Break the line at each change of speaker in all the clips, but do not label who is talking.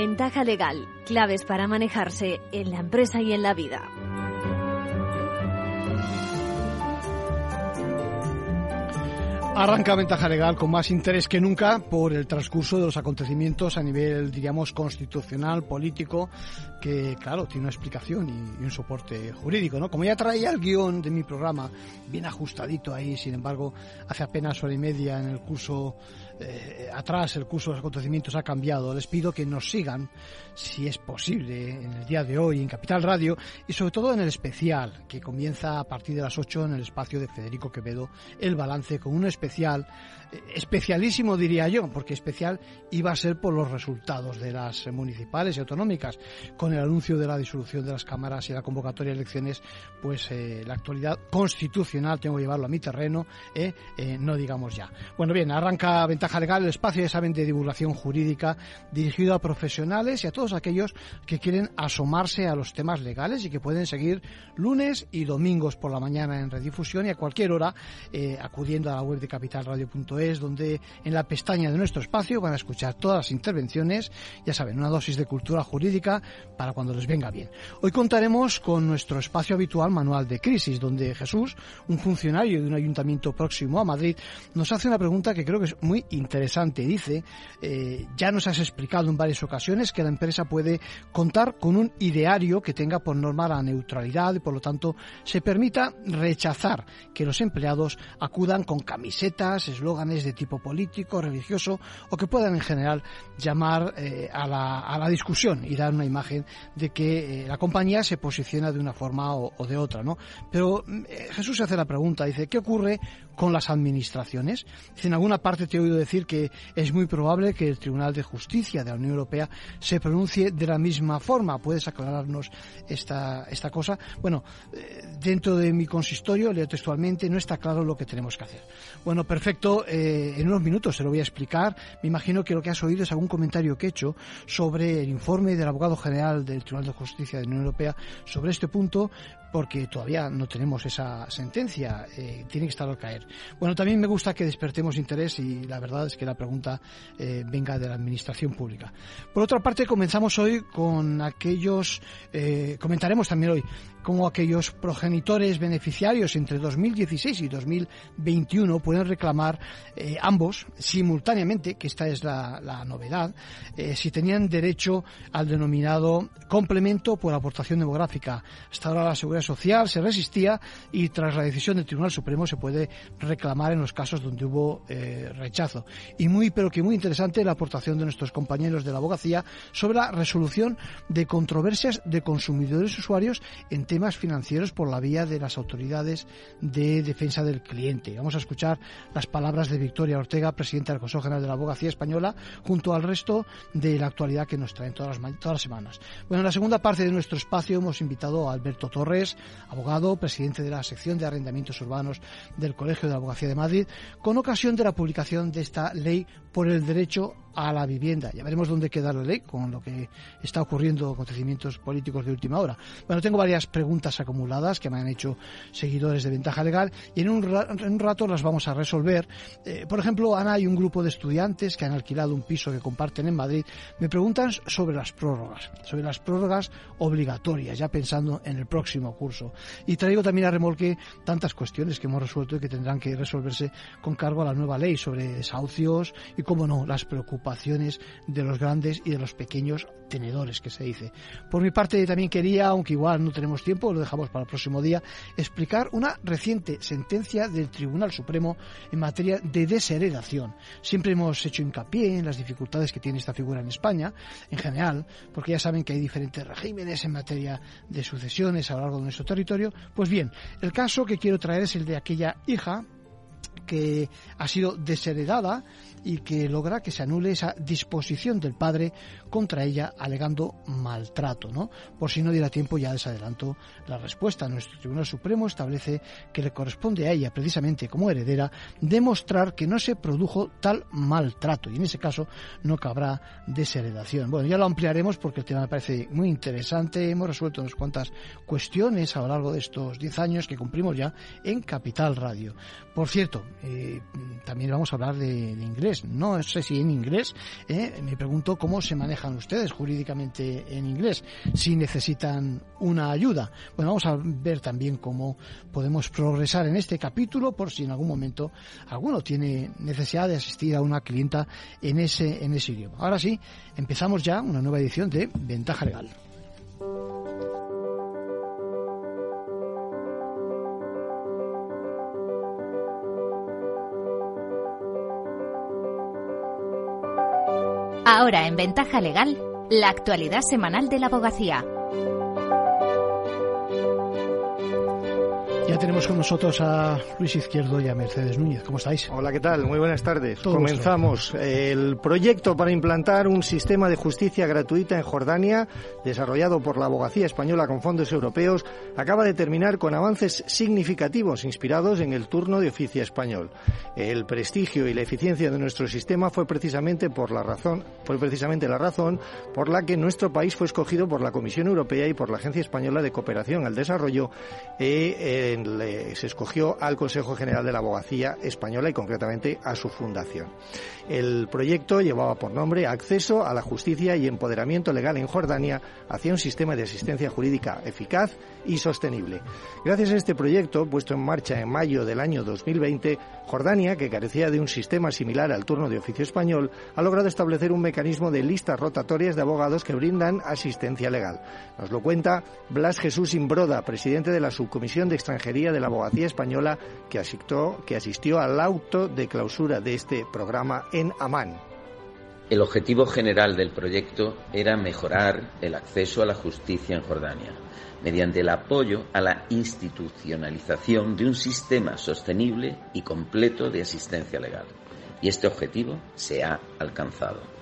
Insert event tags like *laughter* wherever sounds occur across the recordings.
Ventaja legal, claves para manejarse en la empresa y en la vida.
Arranca Ventaja Legal con más interés que nunca por el transcurso de los acontecimientos a nivel, diríamos, constitucional, político, que, claro, tiene una explicación y, un soporte jurídico, ¿no? Como ya traía el guion de mi programa, bien ajustadito ahí, sin embargo, hace apenas hora y media en el curso eh, atrás el curso de los acontecimientos ha cambiado. Les pido que nos sigan, si es posible, en el día de hoy en Capital Radio y sobre todo en el especial que comienza a partir de las 8 en el espacio de Federico Quevedo, el balance con un especial especialísimo diría yo, porque especial iba a ser por los resultados de las municipales y autonómicas. Con el anuncio de la disolución de las cámaras y la convocatoria de elecciones, pues eh, la actualidad constitucional tengo que llevarlo a mi terreno, eh, eh, no digamos ya. Bueno, bien, arranca Ventaja Legal, el espacio, ya saben, de divulgación jurídica dirigido a profesionales y a todos aquellos que quieren asomarse a los temas legales y que pueden seguir lunes y domingos por la mañana en redifusión y a cualquier hora acudiendo a la web de capitalradio.es es donde en la pestaña de nuestro espacio van a escuchar todas las intervenciones, ya saben, una dosis de cultura jurídica para cuando les venga bien. Hoy contaremos con nuestro espacio habitual Manual de Crisis, donde Jesús, un funcionario de un ayuntamiento próximo a Madrid, nos hace una pregunta que creo que es muy interesante. Dice, eh, ya nos has explicado en varias ocasiones que la empresa puede contar con un ideario que tenga por norma la neutralidad y por lo tanto se permita rechazar que los empleados acudan con camisetas, eslóganes, de tipo político, religioso o que puedan en general llamar eh, a, la, a, la, discusión y dar una imagen de que eh, la compañía se posiciona de una forma o, de otra, ¿no? Pero eh, Jesús se hace la pregunta, dice, ¿qué ocurre con las administraciones? En alguna parte te he oído decir que es muy probable que el Tribunal de Justicia de la Unión Europea se pronuncie de la misma forma. ¿Puedes aclararnos esta, esta cosa? Bueno, dentro de mi consistorio, leo textualmente, no está claro lo que tenemos que hacer. Bueno, perfecto. Eh, en unos minutos se lo voy a explicar. Me imagino que lo que has oído es algún comentario que he hecho sobre el informe del abogado general del Tribunal de Justicia de la Unión Europea sobre este punto, porque todavía no tenemos esa sentencia, eh, tiene que estar al caer. Bueno, también me gusta que despertemos interés y la verdad es que la pregunta eh, venga de la Administración Pública. Por otra parte, comenzamos hoy con aquellos, eh, comentaremos también hoy, como aquellos progenitores beneficiarios entre 2016 y 2021 pueden reclamar ambos simultáneamente, que esta es la, la novedad, si tenían derecho al denominado complemento por aportación demográfica. Hasta ahora la Seguridad Social se resistía y tras la decisión del Tribunal Supremo se puede reclamar en los casos donde hubo eh, rechazo. Y muy, pero que muy interesante la aportación de nuestros compañeros de la abogacía sobre la resolución de controversias de consumidores usuarios en temas financieros por la vía de las autoridades de defensa del cliente. Vamos a escuchar las palabras de Victoria Ortega, presidenta del Consejo General de la Abogacía Española, junto al resto de la actualidad que nos traen todas las, todas las semanas. Bueno, en la segunda parte de nuestro espacio hemos invitado a Alberto Torres, abogado, presidente de la sección de arrendamientos urbanos del Colegio de la Abogacía de Madrid, con ocasión de la publicación de esta ley por el derecho a la vivienda. Ya veremos dónde queda la ley con lo que está ocurriendo, acontecimientos políticos de última hora. Bueno, tengo varias preguntas acumuladas que me han hecho seguidores de Ventaja Legal y en un, rato las vamos a resolver. Eh, por ejemplo, Ana y un grupo de estudiantes que han alquilado un piso que comparten en Madrid me preguntan sobre las prórrogas, sobre las prórrogas obligatorias, ya pensando en el próximo curso. Y traigo también a remolque tantas cuestiones que hemos resuelto y que tendrán que resolverse con cargo a la nueva ley sobre desahucios y, cómo no, las preocupaciones de los grandes y de los pequeños tenedores, que se dice. Por mi parte, también quería, aunque igual no tenemos tiempo, lo dejamos para el próximo día, explicar una reciente sentencia del Tribunal Supremo en materia de desheredación. Siempre hemos hecho hincapié en las dificultades que tiene esta figura en España, en general, porque ya saben que hay diferentes regímenes en materia de sucesiones a lo largo de nuestro territorio. Pues bien, el caso que quiero traer es el de aquella hija que ha sido desheredada y que logra que se anule esa disposición del padre contra ella alegando maltrato, ¿no? Por si no diera tiempo ya desadelanto la respuesta. Nuestro Tribunal Supremo establece que le corresponde a ella, precisamente como heredera, demostrar que no se produjo tal maltrato y en ese caso no cabrá desheredación. Bueno, ya lo ampliaremos porque el tema me parece muy interesante. Hemos resuelto unas cuantas cuestiones a lo largo de estos 10 años que cumplimos ya en Capital Radio. Por cierto, eh, también vamos a hablar de, inglés. No sé si en inglés, eh, me pregunto cómo se manejan ustedes jurídicamente en inglés, si necesitan una ayuda. Bueno, vamos a ver también cómo podemos progresar en este capítulo por si en algún momento alguno tiene necesidad de asistir a una clienta en ese, en ese idioma. Ahora sí, empezamos ya una nueva edición de Ventaja Legal.
Ahora en Ventaja Legal, la actualidad semanal de la abogacía.
Ya tenemos con nosotros a Luis Izquierdo y a Mercedes Núñez. ¿Cómo estáis?
Hola, ¿qué tal? Muy buenas tardes. Comenzamos. El proyecto para implantar un sistema de justicia gratuita en Jordania, desarrollado por la Abogacía Española con fondos europeos, acaba de terminar con avances significativos inspirados en el turno de oficio español. El prestigio y la eficiencia de nuestro sistema fue precisamente por la razón, fue precisamente la razón por la que nuestro país fue escogido por la Comisión Europea y por la Agencia Española de Cooperación al Desarrollo eh, se escogió al Consejo General de la Abogacía Española y concretamente a su fundación. El proyecto llevaba por nombre Acceso a la Justicia y Empoderamiento Legal en Jordania hacia un sistema de asistencia jurídica eficaz y sostenible. Gracias a este proyecto, puesto en marcha en mayo del año 2020, Jordania, que carecía de un sistema similar al turno de oficio español, ha logrado establecer un mecanismo de listas rotatorias de abogados que brindan asistencia legal. Nos lo cuenta Blas Jesús Imbroda, presidente de la Subcomisión de Extranjería de la Abogacía Española, que asistió, que asistió al auto de clausura de este programa en Amán.
El objetivo general del proyecto era mejorar el acceso a la justicia en Jordania mediante el apoyo a la institucionalización de un sistema sostenible y completo de asistencia legal. Y este objetivo se ha alcanzado.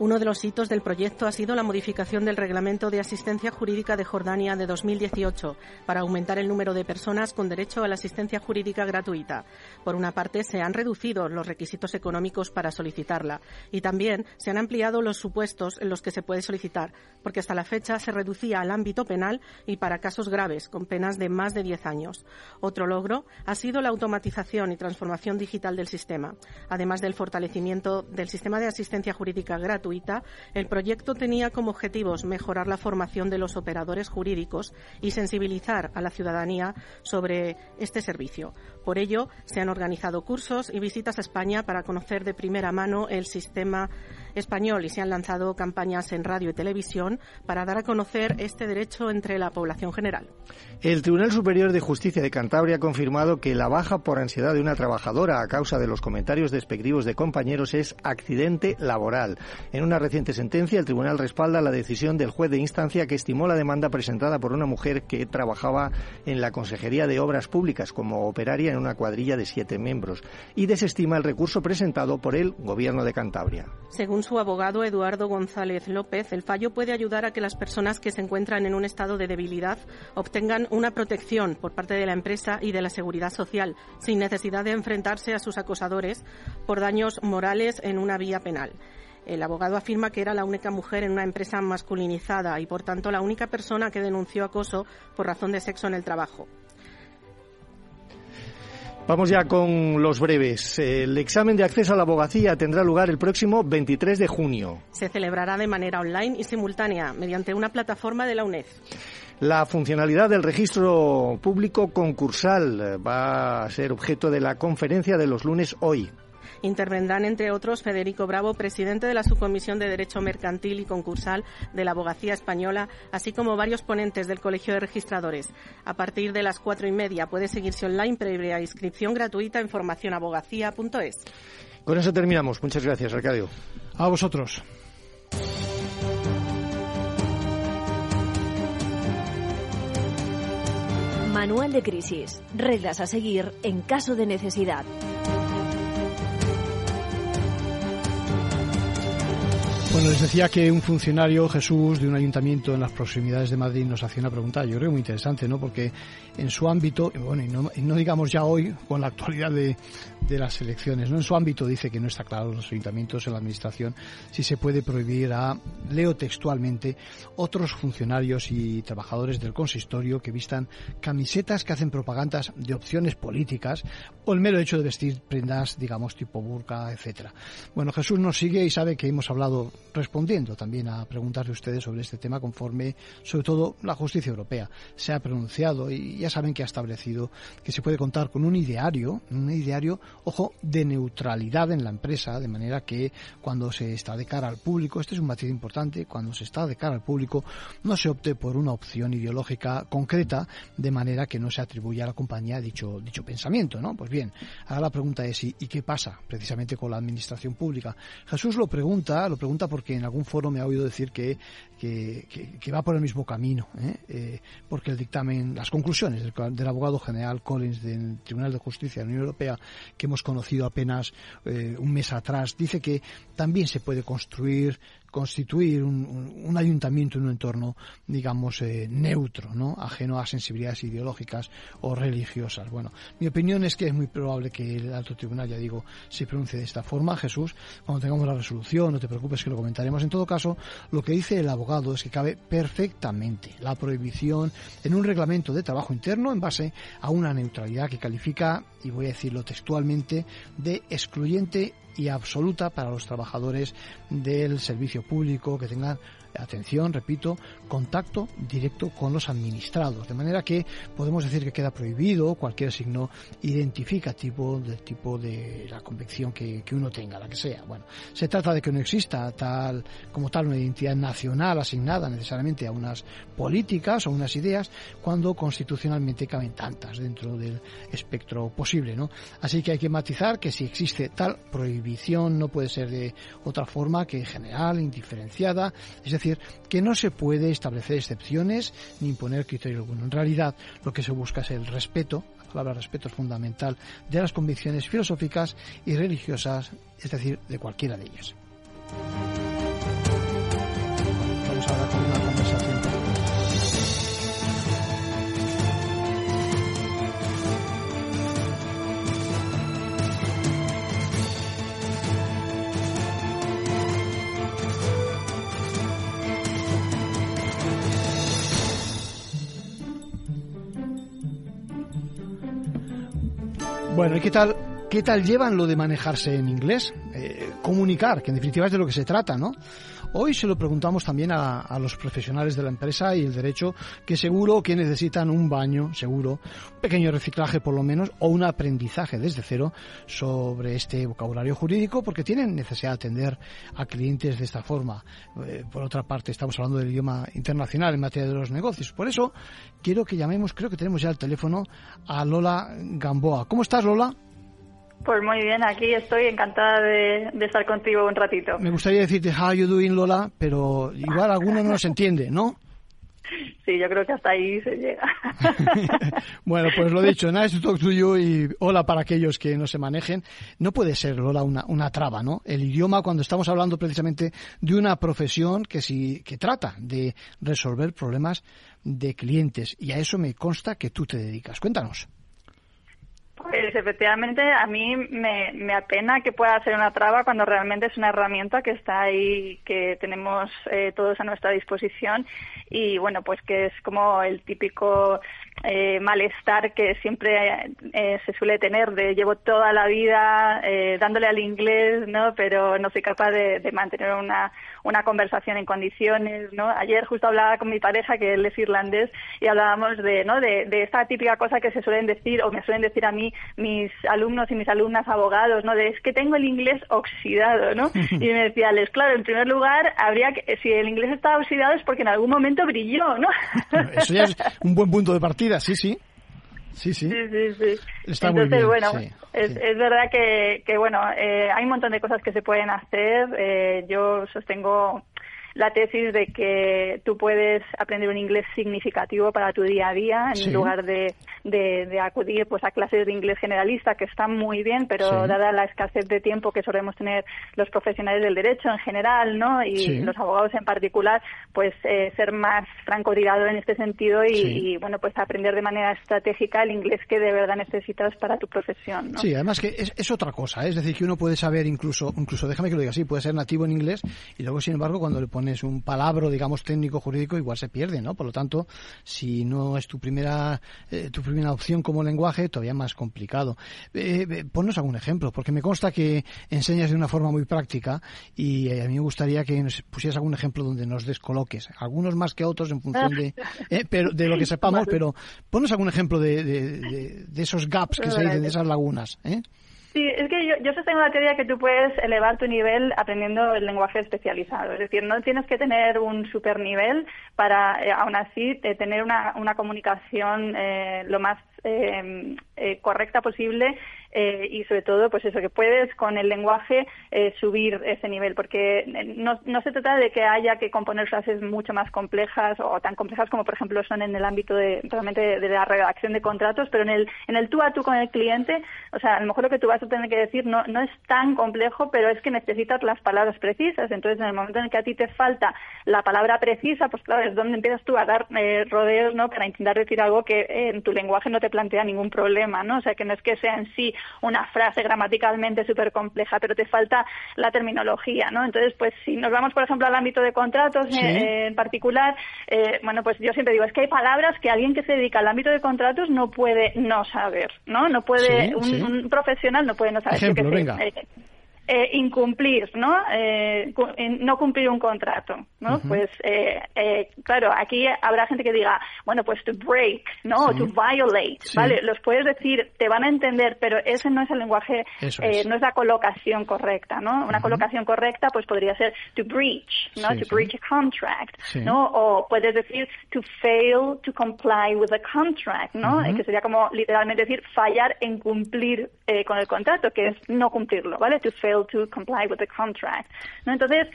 Uno de los hitos del proyecto ha sido la modificación del Reglamento de Asistencia Jurídica de Jordania de 2018 para aumentar el número de personas con derecho a la asistencia jurídica gratuita. Por una parte, se han reducido los requisitos económicos para solicitarla y también se han ampliado los supuestos en los que se puede solicitar, porque hasta la fecha se reducía al ámbito penal y para casos graves, con penas de más de 10 años. Otro logro ha sido la automatización y transformación digital del sistema, además del fortalecimiento del sistema de asistencia jurídica gratuita el proyecto tenía como objetivos mejorar la formación de los operadores jurídicos y sensibilizar a la ciudadanía sobre este servicio. Por ello, se han organizado cursos y visitas a España para conocer de primera mano el sistema español y se han lanzado campañas en radio y televisión para dar a conocer este derecho entre la población general.
El Tribunal Superior de Justicia de Cantabria ha confirmado que la baja por ansiedad de una trabajadora a causa de los comentarios despectivos de compañeros es accidente laboral. En una reciente sentencia, el tribunal respalda la decisión del juez de instancia que estimó la demanda presentada por una mujer que trabajaba en la Consejería de Obras Públicas como operaria en una cuadrilla de siete miembros y desestima el recurso presentado por el Gobierno de Cantabria.
Según su abogado Eduardo González López, el fallo puede ayudar a que las personas que se encuentran en un estado de debilidad obtengan una protección por parte de la empresa y de la seguridad social, sin necesidad de enfrentarse a sus acosadores por daños morales en una vía penal. El abogado afirma que era la única mujer en una empresa masculinizada y, por tanto, la única persona que denunció acoso por razón de sexo en el trabajo.
Vamos ya con los breves. El examen de acceso a la abogacía tendrá lugar el próximo 23 de junio.
Se celebrará de manera online y simultánea mediante una plataforma de la UNED.
La funcionalidad del registro público concursal va a ser objeto de la conferencia de los lunes hoy.
Intervendrán, entre otros, Federico Bravo, presidente de la Subcomisión de Derecho Mercantil y Concursal de la Abogacía Española, así como varios ponentes del Colegio de Registradores. A partir de las cuatro y media puede seguirse online previa inscripción gratuita en formacionabogacía.es.
Con eso terminamos. Muchas gracias, Arcadio.
A vosotros.
Manual de crisis. Reglas a seguir en caso de necesidad.
Bueno, les decía que un funcionario, Jesús, de un ayuntamiento en las proximidades de Madrid nos hacía una pregunta, yo creo muy interesante, ¿no? Porque en su ámbito, bueno, y no, y no digamos ya hoy con la actualidad de, de, las elecciones, ¿no? En su ámbito dice que no está claro los ayuntamientos, en la administración, si se puede prohibir a, leo textualmente, otros funcionarios y trabajadores del consistorio que vistan camisetas que hacen propagandas de opciones políticas o el mero hecho de vestir prendas, digamos, tipo burka, etcétera. Bueno, Jesús nos sigue y sabe que hemos hablado respondiendo también a preguntas de ustedes sobre este tema conforme, sobre todo, la justicia europea se ha pronunciado y ya saben que ha establecido que se puede contar con un ideario, un ideario, ojo, de neutralidad en la empresa, de manera que cuando se está de cara al público, este es un matiz importante, cuando se está de cara al público, no se opte por una opción ideológica concreta, de manera que no se atribuya a la compañía dicho, dicho pensamiento, ¿no? Pues bien, ahora la pregunta es, ¿y, qué pasa precisamente con la administración pública? Jesús lo pregunta, lo pregunta porque en algún foro me ha oído decir que, que, va por el mismo camino, ¿eh? Eh, porque el dictamen, las conclusiones del, abogado general Collins del Tribunal de Justicia de la Unión Europea, que hemos conocido apenas eh, un mes atrás, dice que también se puede construir constituir un, ayuntamiento en un entorno, digamos, eh, neutro, ¿no? ajeno a sensibilidades ideológicas o religiosas. Bueno, mi opinión es que es muy probable que el alto tribunal, ya digo, se pronuncie de esta forma. Jesús, cuando tengamos la resolución, no te preocupes que lo comentaremos. En todo caso, lo que dice el abogado es que cabe perfectamente la prohibición en un reglamento de trabajo interno en base a una neutralidad que califica, y voy a decirlo textualmente, de excluyente y absoluta para los trabajadores del servicio público que tengan atención, repito, contacto directo con los administrados, de manera que podemos decir que queda prohibido cualquier signo identificativo del tipo de la convicción que, uno tenga, la que sea. Bueno, se trata de que no exista tal como tal una identidad nacional asignada necesariamente a unas políticas o unas ideas cuando constitucionalmente caben tantas dentro del espectro posible, ¿no? Así que hay que matizar que si existe tal prohibición no puede ser de otra forma que general, indiferenciada, que no se puede establecer excepciones ni imponer criterio alguno. En realidad, lo que se busca es el respeto, la palabra respeto es fundamental, de las convicciones filosóficas y religiosas, es decir, de cualquiera de ellas. Bueno, ¿y qué tal, qué tal llevan lo de manejarse en inglés? Eh, comunicar, que en definitiva es de lo que se trata, ¿no? Hoy se lo preguntamos también a, los profesionales de la empresa y el derecho, que seguro que necesitan un baño, seguro, un pequeño reciclaje por lo menos, o un aprendizaje desde cero sobre este vocabulario jurídico, porque tienen necesidad de atender a clientes de esta forma. Eh, por otra parte, estamos hablando del idioma internacional en materia de los negocios. Por eso, quiero que llamemos, creo que tenemos ya el teléfono, a Lola Gamboa. ¿Cómo estás, Lola?
Pues muy bien, aquí estoy encantada de, estar contigo un ratito.
Me gustaría decirte how you doing Lola, pero igual alguno no nos entiende, ¿no? *laughs*
Sí, yo creo que hasta ahí se llega. *laughs*
bueno, pues lo dicho, nice to talk to you y hola para aquellos que no se manejen. No puede ser, Lola, una, una traba, ¿no? El idioma cuando estamos hablando precisamente de una profesión que, sí, que trata de resolver problemas de clientes y a eso me consta que tú te dedicas. Cuéntanos.
Pues efectivamente, a mí me, me apena que pueda ser una traba cuando realmente es una herramienta que está ahí, que tenemos eh, todos a nuestra disposición. Y bueno, pues que es como el típico eh, malestar que siempre eh, se suele tener de llevo toda la vida eh, dándole al inglés, ¿no? Pero no soy capaz de, de, mantener una, una conversación en condiciones, ¿no? Ayer justo hablaba con mi pareja que él es irlandés y hablábamos de, ¿no? De, de esta típica cosa que se suelen decir o me suelen decir a mí mis alumnos y mis alumnas abogados, ¿no? De es que tengo el inglés oxidado, ¿no? *laughs* Y me decía, les, claro, en primer lugar habría que si el inglés está oxidado es porque en algún momento brilló, ¿no?
Eso ya es un buen punto de partida sí, sí. Sí, sí.
Sí, sí, Entonces, bueno, es, es, verdad que, que bueno, eh, hay un montón de cosas que se pueden hacer. Eh, yo sostengo la tesis de que tú puedes aprender un inglés significativo para tu día a día en lugar de, de, acudir pues a clases de inglés generalista que están muy bien, pero dada la escasez de tiempo que solemos tener los profesionales del derecho en general, ¿no? Y los abogados en particular, pues eh, ser más francotirador en este sentido y, bueno, pues aprender de manera estratégica el inglés que de verdad necesitas para tu profesión, ¿no?
Sí, además que es, otra cosa, ¿eh? es decir, que uno puede saber incluso, incluso déjame que lo diga así, puede ser nativo en inglés y luego, sin embargo, cuando le pones un palabra, digamos, técnico jurídico, igual se pierde, ¿no? Por lo tanto, si no es tu primera, eh, tu primera opción como lenguaje, todavía más complicado. Eh, eh, ponnos algún ejemplo, porque me consta que enseñas de una forma muy práctica y a mí me gustaría que nos pusieras algún ejemplo donde nos descoloques, algunos más que otros en función de, *laughs* pero, de lo que sepamos, pero ponnos algún ejemplo de, de, esos gaps que se dicen, de esas lagunas. ¿eh?
Sí, es que yo, yo sostengo la teoría que tú puedes elevar tu nivel aprendiendo el lenguaje especializado. Es decir, no tienes que tener un super nivel para, eh, aún así, eh, tener una, una comunicación eh, lo más eh, eh, correcta posible eh, y sobre todo pues eso que puedes con el lenguaje eh, subir ese nivel porque no, no, se trata de que haya que componer frases mucho más complejas o tan complejas como por ejemplo son en el ámbito de realmente de, la redacción de contratos pero en el en el tú a tú con el cliente o sea a lo mejor lo que tú vas a tener que decir no no es tan complejo pero es que necesitas las palabras precisas. Entonces en el momento en el que a ti te falta la palabra precisa pues claro es donde empiezas tú a dar rodeos no para intentar decir algo que en tu lenguaje no te plantea ningún problema, ¿no? O sea, que no es que sea en sí una frase gramaticalmente súper compleja, pero te falta la terminología, ¿no? Entonces, pues si nos vamos, por ejemplo, al ámbito de contratos eh, en particular, eh, bueno, pues yo siempre digo, es que hay palabras que alguien que se dedica al ámbito de contratos no puede no saber, ¿no? No puede, un, profesional no puede no saber.
Ejemplo, venga.
Eh, eh, incumplir, ¿no? Eh, no cumplir un contrato, ¿no? Pues, eh, eh, claro, aquí habrá gente que diga, bueno, pues to break, ¿no? To violate, ¿vale? Los puedes decir, te van a entender, pero ese no es el lenguaje, eh, no es la colocación correcta, ¿no? Una colocación correcta, pues podría ser to breach, ¿no? to breach a contract, ¿no? O puedes decir to fail to comply with a contract, ¿no? Que sería como literalmente decir fallar en cumplir con el contrato, que es no cumplirlo, ¿vale? To fail to comply with the contract. ¿no? Entonces,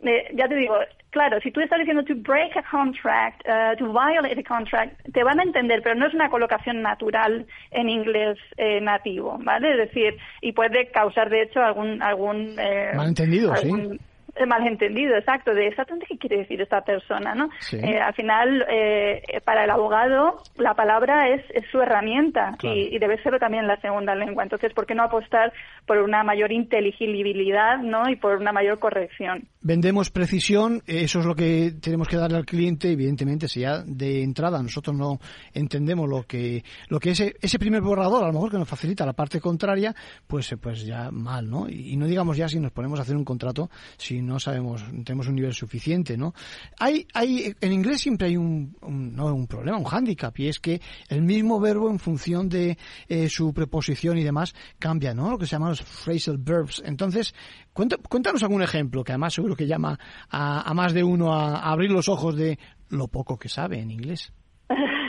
eh, ya te digo, claro, si tú estás diciendo to break a contract, uh, to violate a contract, te van a entender, pero no es una colocación natural en inglés eh, nativo, ¿vale? Es decir, y puede causar, de hecho, algún... algún
eh, Malentendido, sí
malentendido, exacto, de exactamente qué quiere decir esta persona, ¿no? Eh, al final, eh, para el abogado, la palabra es, su herramienta y, debe serlo también la segunda lengua. Entonces, ¿por qué no apostar por una mayor inteligibilidad, ¿no? Y por una mayor corrección.
Vendemos precisión, eso es lo que tenemos que darle al cliente, evidentemente, si ya de entrada nosotros no entendemos lo que, lo que ese, ese primer borrador, a lo mejor que nos facilita la parte contraria, pues, pues ya mal, ¿no? Y, no digamos ya si nos ponemos a hacer un contrato, si no sabemos, tenemos un nivel suficiente, ¿no? Hay, hay, en inglés siempre hay un, no, un problema, un hándicap, y es que el mismo verbo en función de eh, su preposición y demás cambia, ¿no? Lo que se llama los phrasal verbs. Entonces, cuéntanos algún ejemplo, que además seguro que llama a, a más de uno a abrir los ojos de lo poco que sabe en inglés.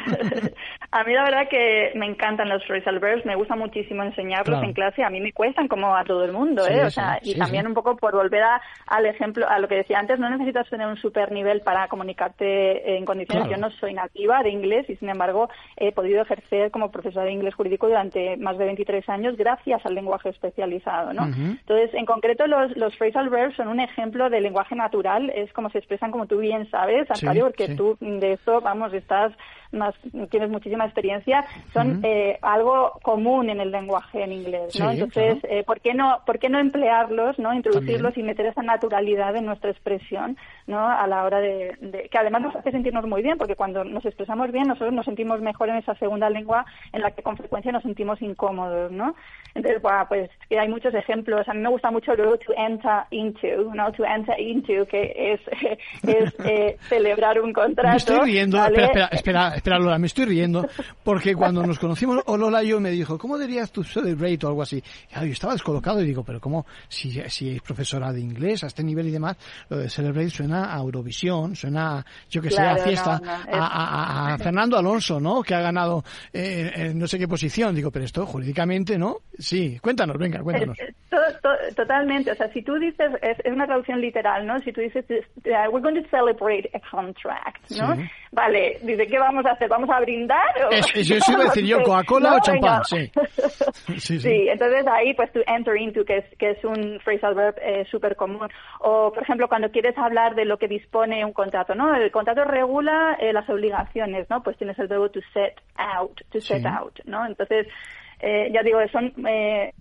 *laughs*
a mí la verdad que me encantan los phrasal verbs, me gusta muchísimo enseñarlos en clase, a mí me cuestan como a todo el mundo, ¿eh? o sea, y también un poco por volver al ejemplo, a lo que decía antes, no necesitas tener un super nivel para comunicarte en condiciones. Yo no soy nativa de inglés y sin embargo he podido ejercer como profesora de inglés jurídico durante más de 23 años gracias al lenguaje especializado, ¿no? Entonces, en concreto los, los phrasal verbs son un ejemplo de lenguaje natural, es como se expresan como tú bien sabes, Antonio, porque tú de eso, vamos, estás más, tienes muchísima experiencia, son eh, algo común en el lenguaje en inglés, ¿no? Entonces, eh, ¿por qué no, por qué no emplearlos, no, introducirlos y meter esa naturalidad en nuestra expresión, no, a la hora de, que además nos hace sentirnos muy bien, porque cuando nos expresamos bien nosotros nos sentimos mejor en esa segunda lengua en la que con frecuencia nos sentimos incómodos, ¿no? Entonces, bueno, pues que hay muchos ejemplos. A mí me gusta mucho luego to enter into, ¿no? To enter into, que es, *laughs* es eh, celebrar un contrato. Me
estoy riendo, espera, espera, espera, Lola, me estoy riendo, porque cuando nos conocimos, Lola yo me dijo, ¿cómo dirías tú celebrate o algo así? Y yo estaba descolocado y digo, pero ¿cómo? Si, si es profesora de inglés a este nivel y demás, lo de celebrate suena a Eurovisión, suena, yo que sé, a fiesta, a, *laughs* Fernando Alonso, ¿no? Que ha ganado eh, en no sé qué posición. Digo, pero esto jurídicamente, ¿no? Sí, cuéntanos, venga, cuéntanos.
totalmente. O sea, si tú dices, es, una traducción literal, ¿no? Si tú dices, we're going to celebrate a contract, ¿no? Vale, dice, ¿qué vamos a hacer? ¿Vamos a brindar?
yo *laughs* sí iba a decir yo, Coca-Cola o champán, *laughs* sí.
sí. sí. entonces ahí pues tú enter into, que es, que es un phrasal verb eh, súper común. O, por ejemplo, cuando quieres hablar de lo que dispone un contrato, ¿no? El contrato regula eh, las obligaciones, ¿no? Pues tienes el verbo to set out, to set out, ¿no? Entonces, eh, ya digo, son eh,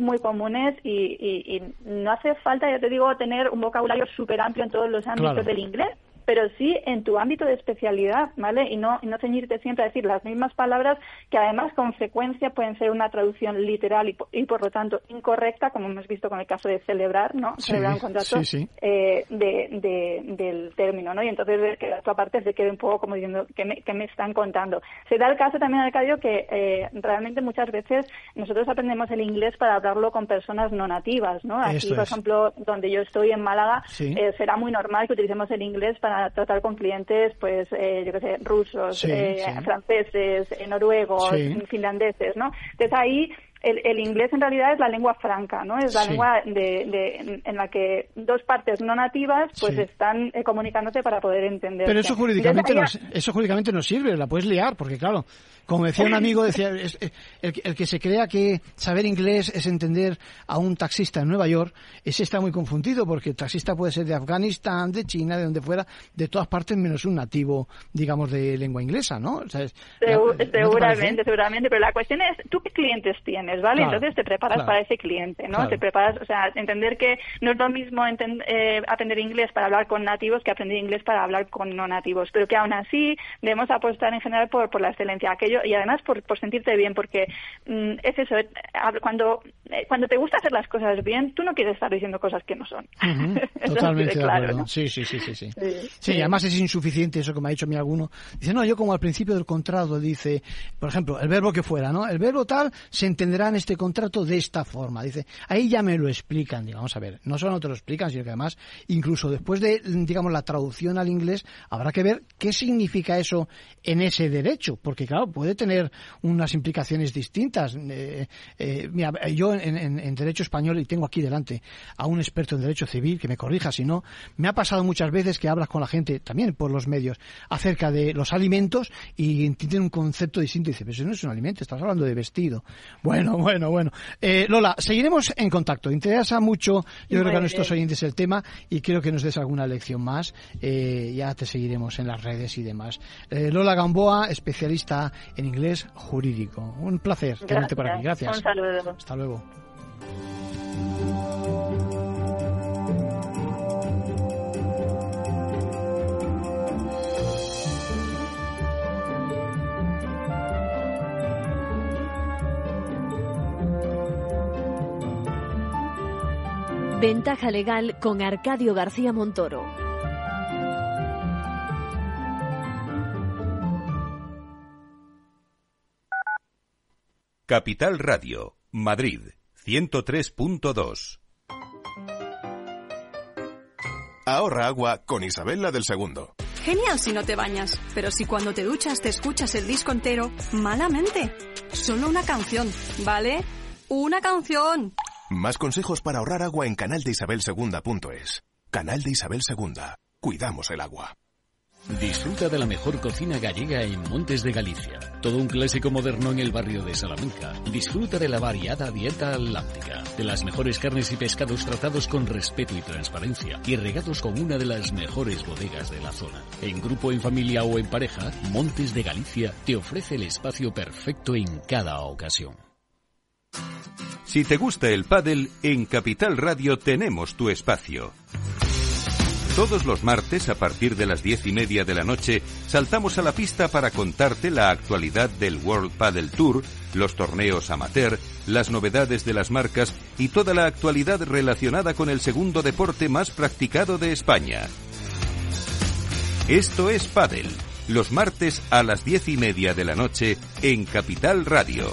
muy comunes y, y, no hace falta, ya te digo, tener un vocabulario súper amplio en todos los ámbitos del inglés pero sí en tu ámbito de especialidad, ¿vale? Y no, y no ceñirte siempre a decir las mismas palabras que además con frecuencia pueden ser una traducción literal y, por lo tanto incorrecta, como hemos visto con el caso de celebrar, ¿no? celebrar un contrato eh, de, del término, ¿no? Y entonces que tu aparte se quede un poco como diciendo ¿qué me, me están contando. Se da el caso también, Arcadio, que eh, realmente muchas veces nosotros aprendemos el inglés para hablarlo con personas no nativas, ¿no? Aquí, por ejemplo, donde yo estoy en Málaga, eh, será muy normal que utilicemos el inglés para tratar con clientes, pues, eh, yo qué sé, rusos, eh, franceses, eh, noruegos, finlandeses, ¿no? Entonces ahí el, inglés en realidad es la lengua franca, ¿no? Es la lengua de, en la que dos partes no nativas pues están eh, comunicándote para poder entender.
Pero eso jurídicamente, no, eso jurídicamente no sirve, la puedes liar, porque claro, como decía un amigo, decía *laughs* eh, el, que se crea que saber inglés es entender a un taxista en Nueva York, ese está muy confundido, porque el taxista puede ser de Afganistán, de China, de donde fuera, de todas partes menos un nativo, digamos, de lengua inglesa, ¿no?
seguramente, seguramente, pero la cuestión es, ¿tú qué clientes tienes? ¿vale? Entonces te preparas para ese cliente, ¿no? Te preparas, o sea, entender que no es lo mismo eh, aprender inglés para hablar con nativos que aprender inglés para hablar con no nativos, pero que aún así debemos apostar en general por, por la excelencia, aquello y además por, por sentirte bien, porque mm, es eso, eh, cuando eh, cuando te gusta hacer las cosas bien, tú no quieres estar diciendo cosas que no son. *laughs*
Totalmente de acuerdo. Sí, sí, sí, sí, sí. Sí, además es insuficiente eso que me ha dicho a mí alguno. Dice, no, yo como al principio del contrato dice, por ejemplo, el verbo que fuera, ¿no? El verbo tal se entenderá en este contrato de esta forma. Dice, ahí ya me lo explican. Digo, vamos a ver, no solo te lo explican, sino que además, incluso después de, digamos, la traducción al inglés, habrá que ver qué significa eso en ese derecho, porque claro, puede tener unas implicaciones distintas. Eh, eh, mira, yo en, derecho español, y tengo aquí delante a un experto en derecho civil, que me corrija si no, me ha pasado muchas veces que hablas con la gente, también por los medios, acerca de los alimentos y tienen un concepto distinto. Y dice, pero eso no es un alimento, estás hablando de vestido. Bueno, *laughs* bueno, bueno. Eh, Lola, seguiremos en contacto. Interesa mucho, yo creo que a nuestros oyentes el tema y creo que nos des alguna lección más. Eh, ya te seguiremos en las redes y demás. Eh, Lola Gamboa, especialista en inglés jurídico. Un placer tenerte por aquí. Gracias.
Un saludo.
Hasta luego.
Ventaja legal con Arcadio García Montoro.
Capital Radio, Madrid, 103.2. Ahorra agua con Isabel del Segundo.
Genial si no te bañas, pero si cuando te duchas te escuchas el disco entero, malamente. Solo una canción, ¿vale? Una canción.
Más consejos para ahorrar agua en canaldeisabelsegunda.es. Canal de Isabel II. Cuidamos el agua.
Disfruta de la mejor cocina gallega en Montes de Galicia. Todo un clásico moderno en el barrio de Salamanca. Disfruta de la variada dieta atlántica, de las mejores carnes y pescados tratados con respeto y transparencia y regados con una de las mejores bodegas de la zona. En grupo, en familia o en pareja, Montes de Galicia te ofrece el espacio perfecto en cada ocasión.
Si te gusta el pádel, en Capital Radio tenemos tu espacio. Todos los martes, a partir de las diez y media de la noche, saltamos a la pista para contarte la actualidad del World Paddle Tour, los torneos amateur, las novedades de las marcas y toda la actualidad relacionada con el segundo deporte más practicado de España. Esto es Paddle, los martes a las diez y media de la noche en Capital Radio.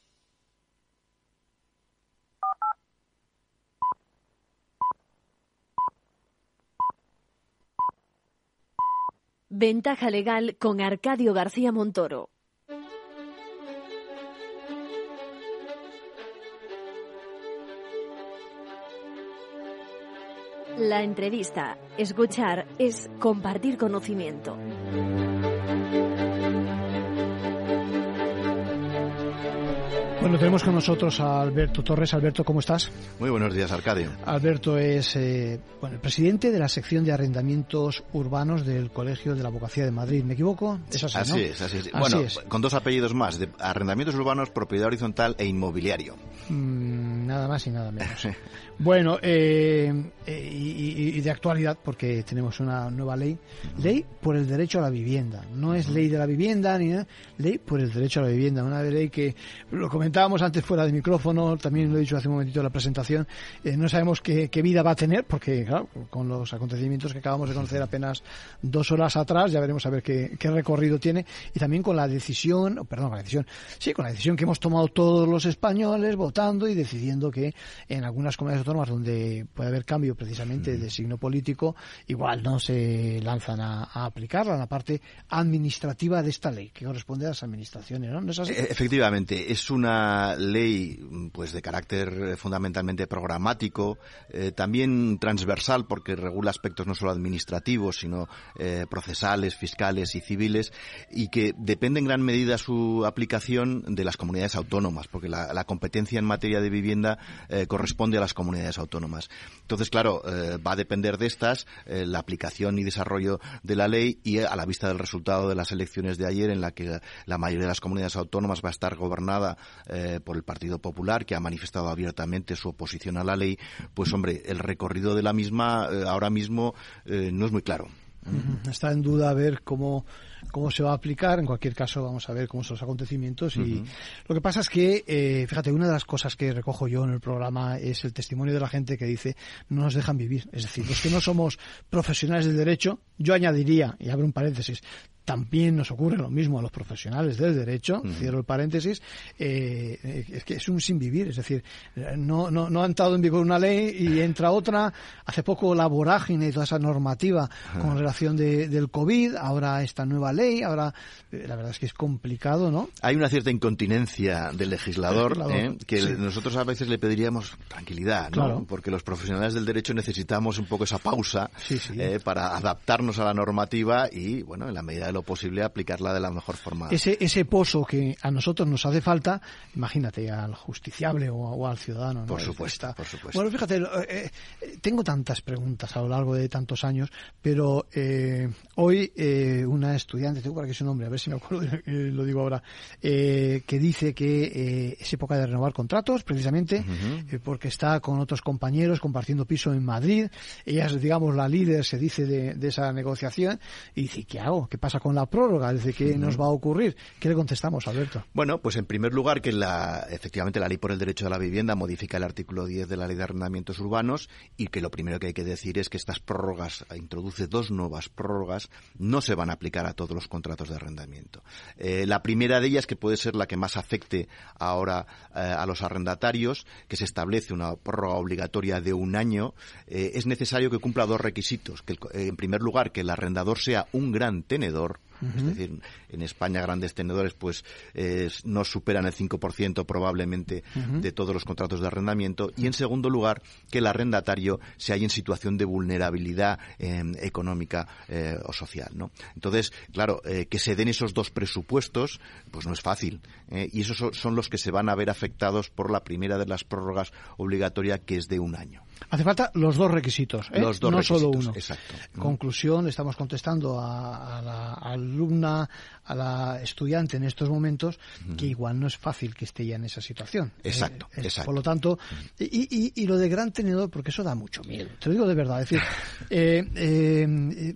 Ventaja legal con Arcadio García Montoro. La entrevista, escuchar, es compartir conocimiento.
Bueno, tenemos con nosotros a Alberto Torres. Alberto, ¿cómo estás?
Muy buenos días, Arcadio.
Alberto es eh, bueno, el presidente de la sección de arrendamientos urbanos del Colegio de la Abogacía de Madrid. ¿Me equivoco?
Es así, así es, así es. bueno, con dos apellidos más, de arrendamientos urbanos, propiedad horizontal e inmobiliario.
Mm, nada más y nada menos. *laughs* bueno, eh, eh, y, y, de actualidad, porque tenemos una nueva ley. Ley por el derecho a la vivienda. No es ley de la vivienda, ni nada. Ley por el derecho a la vivienda. Una ley que lo comentábamos antes fuera de micrófono, también lo he dicho hace un momentito en la presentación, eh, no sabemos qué, vida va a tener, porque claro, con los acontecimientos que acabamos de conocer apenas dos horas atrás, ya veremos a ver qué, recorrido tiene, y también con la decisión, perdón, con la decisión, sí, con la decisión que hemos tomado todos los españoles votando y decidiendo que en algunas comunidades autónomas donde puede haber cambio precisamente de signo político, igual no se lanzan a, aplicarla en la parte administrativa de esta ley, que corresponde a las administraciones, ¿no? ¿No es así?
E, efectivamente, es una ley pues de carácter fundamentalmente programático, eh, también transversal porque regula aspectos no solo administrativos, sino eh, procesales, fiscales y civiles, y que depende en gran medida su aplicación de las comunidades autónomas, porque la, competencia en materia de vivienda eh, corresponde a las comunidades autónomas. Entonces, claro, va a depender de estas la aplicación y desarrollo de la ley y a la vista del resultado de las elecciones de ayer, en la que la mayoría de las comunidades autónomas va a estar gobernada eh, por el Partido Popular, que ha manifestado abiertamente su oposición a la ley, pues hombre, el recorrido de la misma eh, ahora mismo eh, no es muy claro.
Está en duda a ver cómo, cómo se va a aplicar. En cualquier caso, vamos a ver cómo son los acontecimientos. Y lo que pasa es que, fíjate, una de las cosas que recojo yo en el programa es el testimonio de la gente que dice no nos dejan vivir. Es decir, los que no somos profesionales del derecho, yo añadiría, y abro un paréntesis, también nos ocurre lo mismo a los profesionales del derecho, cierro el paréntesis, eh, es que es un sin vivir, es decir, no, no, no ha entrado en vigor una ley y *laughs* entra otra, hace poco la vorágine y toda esa normativa con relación de, del COVID, ahora esta nueva ley, ahora eh, la verdad es que es complicado, ¿no?
Hay una cierta incontinencia del legislador, ¿eh? que nosotros a veces le pediríamos tranquilidad, ¿no? Porque los profesionales del derecho necesitamos un poco esa pausa para adaptarnos a la normativa y, bueno, en la medida lo posible aplicarla de la mejor forma.
Ese, ese pozo que a nosotros nos hace falta, imagínate, al justiciable o, al ciudadano.
Por supuesto, por supuesto.
Bueno, fíjate, eh, eh, tengo tantas preguntas a lo largo de tantos años, pero eh, hoy una estudiante, tengo por aquí su nombre, a ver si me acuerdo, *laughs* lo digo ahora, que dice que es época de renovar contratos, precisamente, porque está con otros compañeros compartiendo piso en Madrid. Ella es, digamos, la líder, se dice, de, de esa negociación, y dice, ¿qué hago? ¿Qué pasa con la prórroga? Desde ¿qué nos va a ocurrir? ¿Qué le contestamos, Alberto?
Bueno, pues en primer lugar que la, efectivamente la ley por el derecho a la vivienda modifica el artículo 10 de la ley de arrendamientos urbanos y que lo primero que hay que decir es que estas prórrogas, introduce dos nuevas prórrogas, no se van a aplicar a todos los contratos de arrendamiento. Eh, la primera de ellas, que puede ser la que más afecte ahora eh, a los arrendatarios, que se establece una prórroga obligatoria de un año, eh, es necesario que cumpla dos requisitos. Que, en primer lugar, que el arrendador sea un gran tenedor Señor es decir, en España grandes tenedores pues no superan el 5% probablemente de todos los contratos de arrendamiento. Y en segundo lugar, que el arrendatario se haya en situación de vulnerabilidad em, económica eh, o social. ¿no? Entonces, claro, eh, que se den esos dos presupuestos, pues no es fácil. ¿eh? y esos son los que se van a ver afectados por la primera de las prórrogas obligatorias, que es de un año.
Hace falta los dos requisitos, ¿eh?
los dos
no
requisitos,
solo uno.
Exacto.
Conclusión, estamos contestando a, la alumna, a la estudiante en estos momentos, que igual no es fácil que esté ya en esa situación.
Exacto,
eh,
exacto.
Por lo tanto, y, y, lo de gran tenedor, porque eso da mucho miedo, te lo digo de verdad. Es decir, *laughs* eh,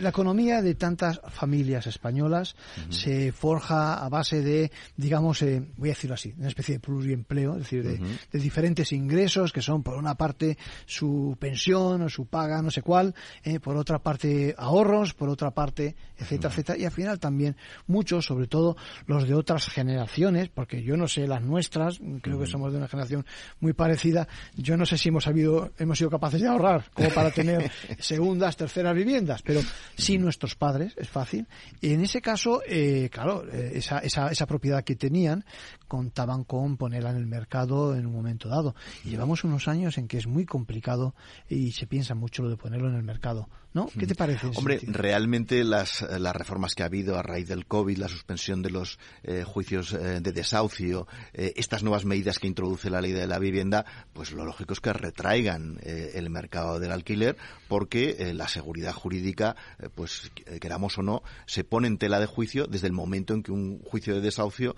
la economía de tantas familias españolas se forja a base de, digamos, voy a decirlo así, una especie de pluriempleo, es decir, de, de diferentes ingresos que son, por una parte, su pensión o su paga, no sé cuál, eh, por otra parte ahorros, por otra parte, etcétera, etcétera, y al final también muchos, sobre todo los de otras generaciones, porque yo no sé las nuestras, creo que somos de una generación muy parecida, yo no sé si hemos habido, hemos sido capaces de ahorrar como para *laughs* tener segundas, terceras viviendas, pero sí nuestros padres, es fácil, y en ese caso, eh, claro, eh, esa, esa, esa propiedad que tenían, contaban con ponerla en el mercado en un momento dado. Y llevamos unos años en que es muy complicado y se piensa mucho lo de ponerlo en el mercado. ¿No? ¿Qué te parece?
Hombre, realmente las, las reformas que ha habido a raíz del COVID, la suspensión de los eh, juicios eh, de desahucio, eh, estas nuevas medidas que introduce la ley de la vivienda, pues lo lógico es que retraigan el mercado del alquiler porque la seguridad jurídica, pues queramos o no, se pone en tela de juicio desde el momento en que un juicio de desahucio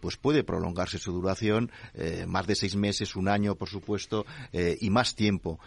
pues puede prolongarse su duración más de seis meses, un año, por supuesto, y más tiempo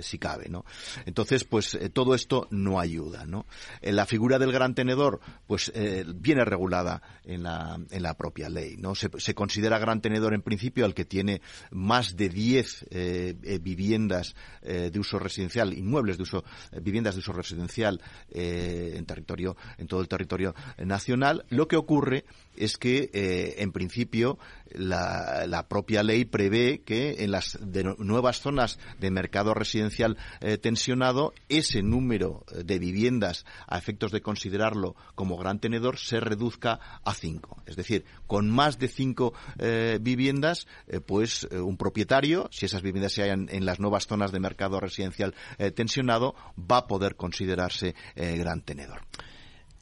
si cabe, ¿no? Entonces, pues todo esto no ayuda, ¿no? Eh, la figura del gran tenedor, pues eh, viene regulada en la, en la propia ley, ¿no? Se, considera gran tenedor en principio al que tiene más de 10 eh, viviendas de uso residencial, inmuebles de uso, viviendas de uso residencial en territorio, en todo el territorio nacional. Lo que ocurre es que, en principio, la, propia ley prevé que en las nuevas zonas de mercado residencial tensionado, ese número eh, de viviendas a efectos de considerarlo como gran tenedor se reduzca a cinco. Es decir, con más de cinco eh, viviendas, eh, pues un propietario, si esas viviendas se hallan en las nuevas zonas de mercado residencial tensionado, va a poder considerarse gran tenedor.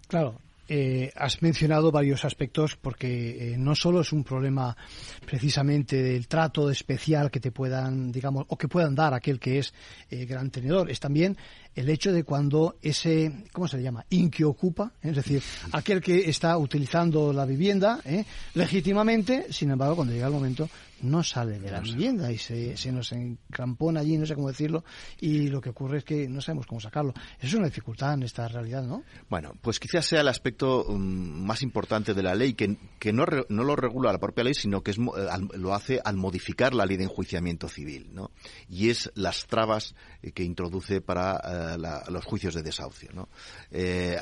Claro, eh, has mencionado varios aspectos porque eh, no solo es un problema precisamente del trato especial que te puedan, digamos, o que puedan dar aquel que es eh, gran tenedor, es también el hecho de cuando ese, ¿cómo se le llama? Inque ocupa, es decir, aquel que está utilizando la vivienda legítimamente, sin embargo, cuando llega el momento no sale de la vivienda y se, se nos encampona allí, no sé cómo decirlo, y lo que ocurre es que no sabemos cómo sacarlo. Eso es una dificultad en esta realidad, ¿no?
Bueno, pues quizás sea el aspecto mm, más importante de la ley, que, que no, no lo regula la propia ley, sino que es, eh, lo hace al modificar la ley de enjuiciamiento civil, ¿no? Y es las trabas eh, que introduce para eh, los juicios de desahucio, ¿no?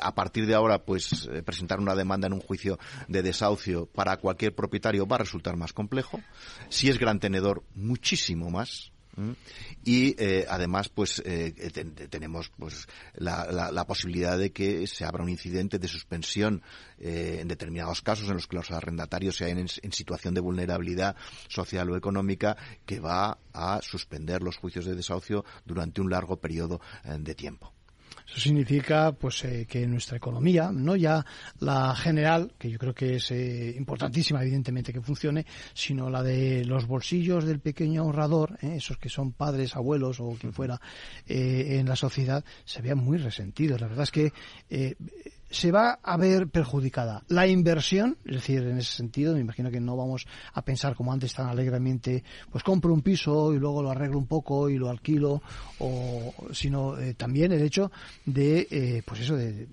a partir de ahora, pues presentar una demanda en un juicio de desahucio para cualquier propietario va a resultar más complejo si es gran tenedor, muchísimo más. Y eh, además, pues eh, tenemos pues la, posibilidad de que se abra un incidente de suspensión eh, en determinados casos en los que los arrendatarios se hayan en, situación de vulnerabilidad social o económica que va a suspender los juicios de desahucio durante un largo periodo de tiempo.
Eso significa pues eh, que nuestra economía, no ya la general, que yo creo que es eh, importantísima evidentemente que funcione, sino la de los bolsillos del pequeño ahorrador, eh, esos que son padres, abuelos o quien fuera en la sociedad, se vean muy resentidos. La verdad es que se va a ver perjudicada la inversión, es decir, en ese sentido, me imagino que no vamos a pensar como antes tan alegremente, pues compro un piso y luego lo arreglo un poco y lo alquilo, o, sino eh, también el hecho de, eh, pues eso, de,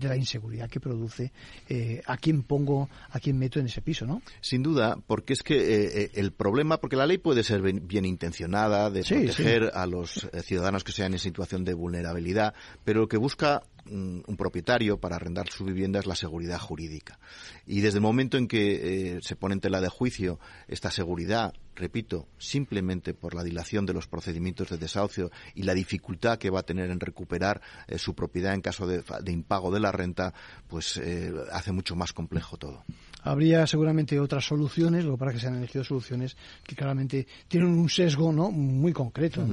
la inseguridad que produce eh, a quién pongo, a quién meto en ese piso, ¿no?
Sin duda, porque es que el problema, porque la ley puede ser bien, intencionada de proteger a los ciudadanos que sean en situación de vulnerabilidad, pero lo que busca un, propietario para arrendar su vivienda es la seguridad jurídica. Y desde el momento en que eh, se pone en tela de juicio esta seguridad, repito, simplemente por la dilación de los procedimientos de desahucio y la dificultad que va a tener en recuperar eh, su propiedad en caso de, impago de la renta, pues eh, hace mucho más complejo todo
habría seguramente otras soluciones, lo para que se han elegido soluciones que claramente tienen un sesgo no muy concreto.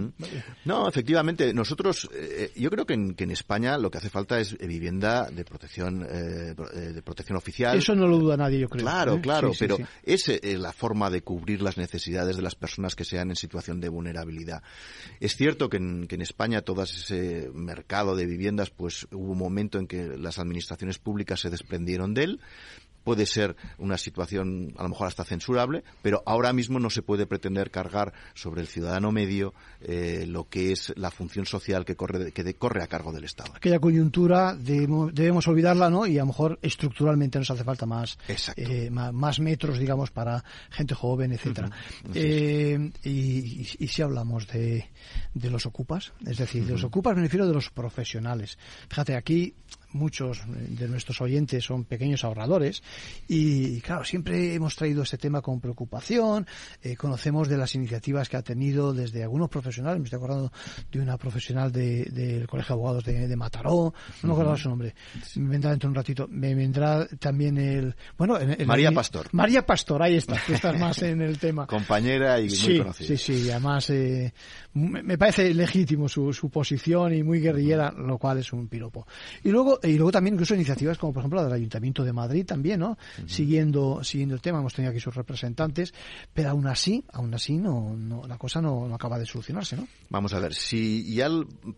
No, efectivamente, nosotros, eh, yo creo que en, que en, España lo que hace falta es vivienda de protección eh, de protección oficial.
Eso no lo duda nadie, yo creo.
Claro, ¿eh? claro, pero es la forma de cubrir las necesidades necesidades de las personas que sean en situación de vulnerabilidad. Es cierto que en, que en España todo ese mercado de viviendas, pues hubo un momento en que las administraciones públicas se desprendieron de él, puede ser una situación a lo mejor hasta censurable, pero ahora mismo no se puede pretender cargar sobre el ciudadano medio eh, lo que es la función social que corre, que corre a cargo del Estado.
Aquella coyuntura debemos, olvidarla, ¿no? Y a lo mejor estructuralmente nos hace falta más, eh, más, metros, digamos, para gente joven, etcétera. Eh, y, si hablamos de, de los ocupas, es decir, de los ocupas me refiero de los profesionales. Fíjate, aquí muchos de nuestros oyentes son pequeños ahorradores y, claro, siempre hemos traído este tema con preocupación. Eh, conocemos de las iniciativas que ha tenido desde algunos profesionales. Me estoy acordando de una profesional del Colegio de Abogados de, Mataró. No me acuerdo su nombre. Me vendrá dentro de un ratito. Me vendrá también el. Bueno,
María Pastor.
María Pastor, ahí está. Que estás más en el tema. *laughs*
Compañera y muy conocida.
Sí, sí. Además, eh, me parece legítimo su, su posición y muy guerrillera, lo cual es un piropo. Y luego y luego también incluso iniciativas como por ejemplo la del Ayuntamiento de Madrid también, ¿no? Siguiendo siguiendo el tema, hemos tenido aquí sus representantes, pero aún así, aún así no, no la cosa no, no, acaba de solucionarse, ¿no?
Vamos a ver, si ya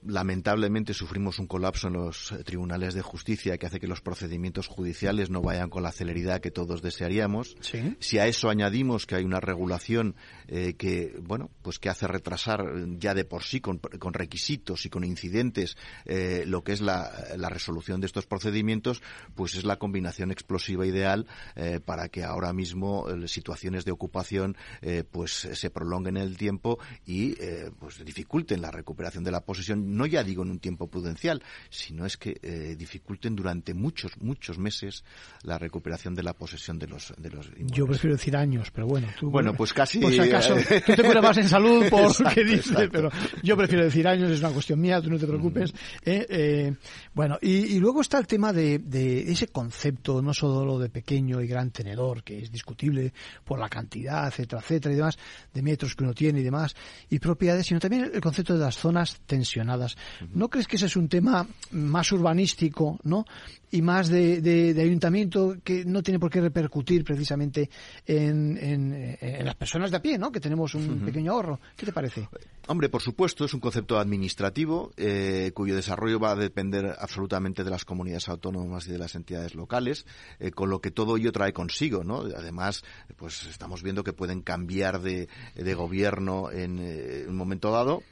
lamentablemente sufrimos un colapso en los eh, tribunales de justicia que hace que los procedimientos judiciales no vayan con la celeridad que todos desearíamos, si a eso añadimos que hay una regulación eh, que, bueno, pues que hace retrasar ya de por sí con, con requisitos y con incidentes eh, lo que es la, la resolución de estos procedimientos, pues es la combinación explosiva ideal eh, para que ahora mismo situaciones de ocupación pues se prolonguen en el tiempo y pues dificulten la recuperación de la posesión, no ya digo en un tiempo prudencial, sino es que dificulten durante muchos, muchos meses la recuperación de la posesión de los, de los
Yo prefiero decir años, pero bueno.
Tú, bueno, pues casi...
Por si acaso, *laughs* tú te curas más en salud por lo que dices, pero yo prefiero decir años, es una cuestión mía, tú no te preocupes. bueno, y, y luego está el tema de, ese concepto, no solo de pequeño y gran tenedor, que es discutible por la cantidad, etcétera, etcétera, y demás, de metros que uno tiene y demás, y propiedades, sino también el concepto de las zonas tensionadas. ¿No crees que ese es un tema más urbanístico, ¿no? Y más de, ayuntamiento que no tiene por qué repercutir precisamente en, en, las personas de a pie, ¿no? Que tenemos un pequeño ahorro. ¿Qué te parece?
Hombre, por supuesto, es un concepto administrativo eh, cuyo desarrollo va a depender absolutamente de las comunidades autónomas y de las entidades locales, eh, con lo que todo ello trae consigo, ¿no? Además, pues estamos viendo que pueden cambiar de, de gobierno en eh, un momento dado